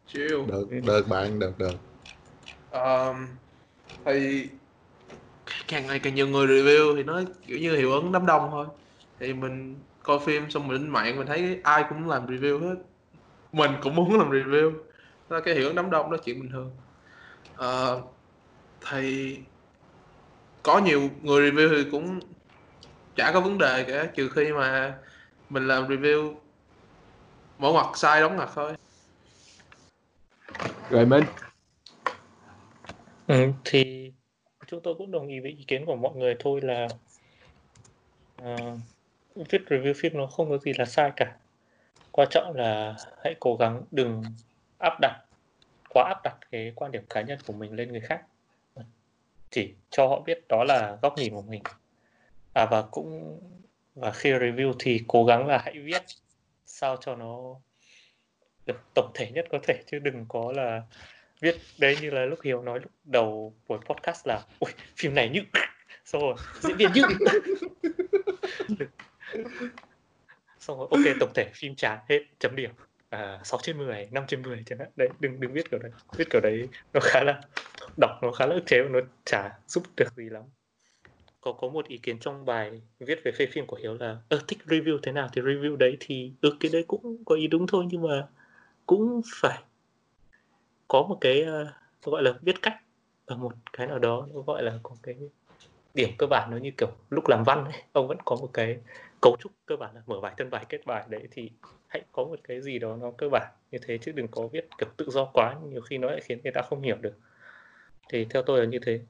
Chill. được được bạn được được. Um, thì càng ngày càng nhiều người review thì nó kiểu như hiệu ứng đám đông thôi. Thì mình coi phim xong mình lên mạng mình thấy ai cũng làm review hết. Mình cũng muốn làm review là cái hiệu ứng đám đông đó chuyện bình thường. Ờ, thì có nhiều người review thì cũng chả có vấn đề cả trừ khi mà mình làm review mỗi ngoặt sai đóng ngoặt thôi. Rồi minh. Ừ, thì chúng tôi cũng đồng ý với ý kiến của mọi người thôi là ờ, viết review phim nó không có gì là sai cả. Quan trọng là hãy cố gắng đừng áp đặt, quá áp đặt cái quan điểm cá nhân của mình lên người khác. Chỉ cho họ biết đó là góc nhìn của mình. À và cũng, và khi review thì cố gắng là hãy viết sao cho nó được tổng thể nhất có thể, chứ đừng có là viết đấy như là lúc Hiếu nói lúc đầu buổi podcast là, ui, phim này như. Xong rồi, diễn viên như. Xong rồi, ok, tổng thể, phim chán, hết, chấm điểm à, 6 trên 10, 5 trên 10 chẳng hạn. Đấy đừng đừng viết kiểu đấy. Viết kiểu đấy nó khá là đọc nó khá là ức chế và nó chả giúp được gì lắm. Có có một ý kiến trong bài viết về phê phim của Hiếu là ơ thích review thế nào? Thì review đấy thì ừ cái đấy cũng có ý đúng thôi nhưng mà cũng phải có một cái uh, gọi là biết cách ở một cái nào đó nó gọi là có cái điểm cơ bản nó như kiểu lúc làm văn ấy, ông vẫn có một cái cấu trúc cơ bản là mở bài thân bài kết bài đấy thì hãy có một cái gì đó nó cơ bản như thế chứ đừng có viết kiểu tự do quá nhiều khi nó lại khiến người ta không hiểu được. Thì theo tôi là như thế.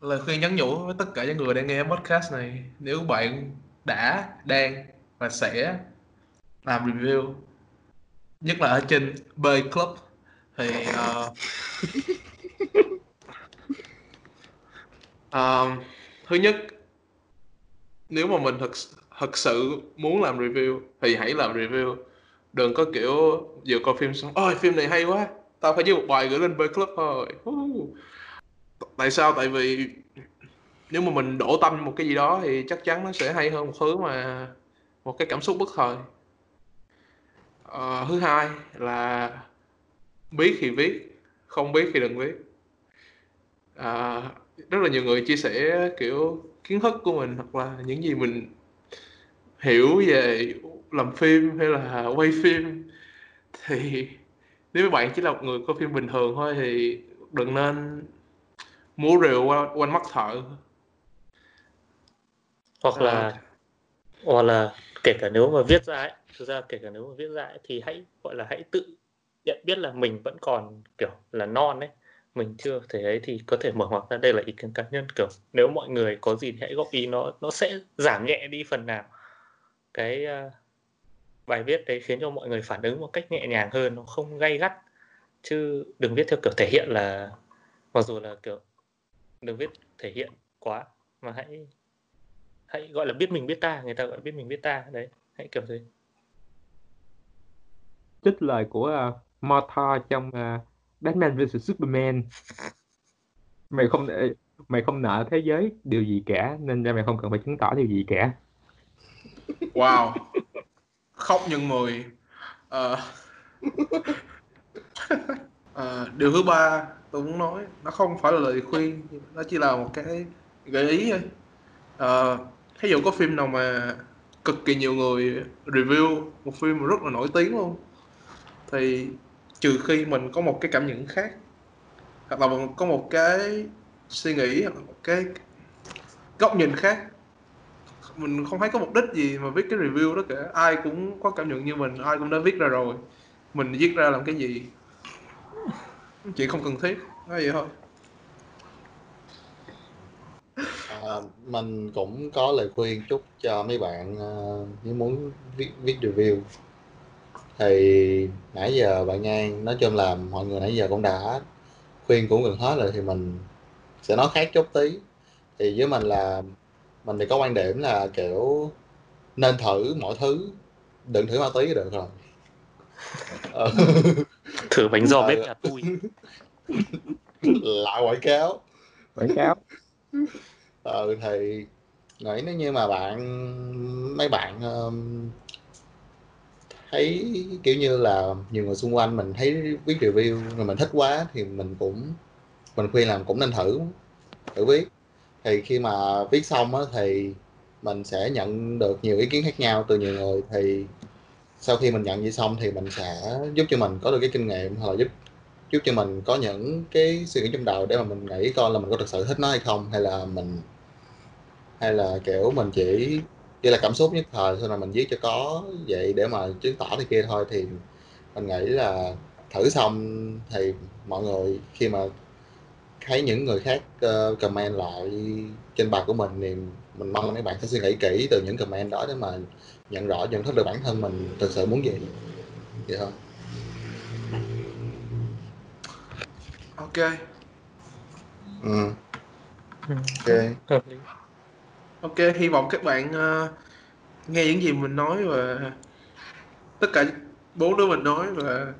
Lời khuyên nhắn nhủ với tất cả những người đang nghe podcast này nếu bạn đã đang và sẽ làm review nhất là ở trên B Club thì uh, um, thứ nhất nếu mà mình thật thật sự muốn làm review thì hãy làm review. Đừng có kiểu vừa coi phim xong ôi phim này hay quá tao phải viết một bài gửi lên B Club thôi. Tại sao? Tại vì nếu mà mình đổ tâm một cái gì đó thì chắc chắn nó sẽ hay hơn một thứ mà một cái cảm xúc bất thời. À, thứ hai là biết thì viết không biết thì đừng viết. À, rất là nhiều người chia sẻ kiểu kiến thức của mình hoặc là những gì mình hiểu về làm phim hay là quay phim. Thì nếu bạn chỉ là một người coi phim bình thường thôi thì đừng nên múa rìu qua, quanh mắt thợ. Hoặc là à, hoặc là kể cả nếu mà viết ra ấy thực ra kể cả nếu mà viết ra ấy, thì hãy gọi là hãy tự nhận biết là mình vẫn còn kiểu là non ấy mình chưa thể ấy thì có thể mở ngoặc ra. Đây là ý kiến cá nhân kiểu nếu mọi người có gì thì hãy góp ý nó nó sẽ giảm nhẹ đi phần nào. Cái uh, bài viết đấy khiến cho mọi người phản ứng một cách nhẹ nhàng hơn nó không gay gắt. Chứ đừng viết theo kiểu thể hiện là mặc dù là kiểu đừng viết thể hiện quá mà hãy hãy gọi là biết mình biết ta người ta gọi biết mình biết ta đấy hãy kiểu thế. Trích lời của uh, Martha trong uh, Batman vs. Superman. Mày không mày không nợ thế giới điều gì cả nên ra mày không cần phải chứng tỏ điều gì cả. Wow. Khóc nhân mười. Uh... uh, điều thứ ba tôi muốn nói nó không phải là lời khuyên nó chỉ là một cái gợi ý thôi. Ờ, uh, ví dụ có phim nào mà cực kỳ nhiều người review một phim mà rất là nổi tiếng luôn thì trừ khi mình có một cái cảm nhận khác hoặc là mình có một cái suy nghĩ hoặc là một cái góc nhìn khác. Mình không thấy có mục đích gì mà viết cái review đó cả. Ai cũng có cảm nhận như mình ai cũng đã viết ra rồi. Mình viết ra làm cái gì? Chỉ không cần thiết nói vậy thôi. À, mình cũng có lời khuyên chút cho mấy bạn uh, nếu muốn viết, viết review thì nãy giờ bạn Nhan nói chung là mọi người nãy giờ cũng đã khuyên cũng gần hết rồi thì mình sẽ nói khác chút tí. Thì với mình là mình thì có quan điểm là kiểu nên thử mọi thứ đừng thử ma túy được rồi. Ờ. thử bánh giò Ờ. bếp nhà tôi lại quảng cáo. Quảng cáo. Ừ thì nghĩ nếu như mà bạn mấy bạn um, thấy, kiểu như là, nhiều người xung quanh mình thấy viết review rồi mình thích quá thì mình cũng, mình khuyên là cũng nên thử thử viết. Thì khi mà viết xong á thì mình sẽ nhận được nhiều ý kiến khác nhau từ nhiều người. Thì sau khi mình nhận vậy xong thì mình sẽ giúp cho mình có được cái kinh nghiệm hoặc là giúp giúp cho mình có những cái suy nghĩ trong đầu để mà mình nghĩ coi là mình có thực sự thích nó hay không, hay là mình, hay là, kiểu, mình chỉ chỉ là cảm xúc nhất thời thôi là mình viết cho có vậy để mà chứng tỏ này kia thôi thì mình nghĩ là thử xong thì mọi người khi mà thấy những người khác uh, comment lại trên bài của mình thì mình mong là mấy bạn sẽ suy nghĩ kỹ từ những comment đó để mà nhận rõ nhận thức được bản thân mình thực sự muốn gì. Vậy thôi. Ok. Ừ. Ừ, ok. Hợp lý ok hy vọng các bạn ờ, nghe những gì mình nói và tất cả bốn đứa mình nói và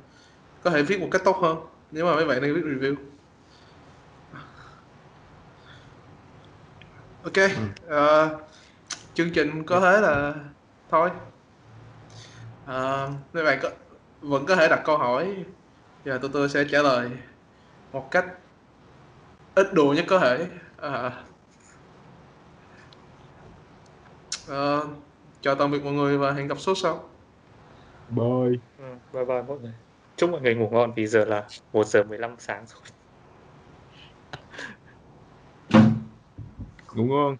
có thể viết một cách tốt hơn. Nếu mà mấy bạn đang viết review. Ok ờ, chương trình có thế là thôi. Ờ, mấy bạn có vẫn có thể đặt câu hỏi và tụi tôi sẽ trả lời một cách ít đùa nhất có thể. À, ờ, chào tạm biệt mọi người và hẹn gặp số sau. Bye. Ừ, bye bye mọi người. Chúc mọi người ngủ ngon vì giờ là 1 giờ 15 sáng rồi. Ngủ ngon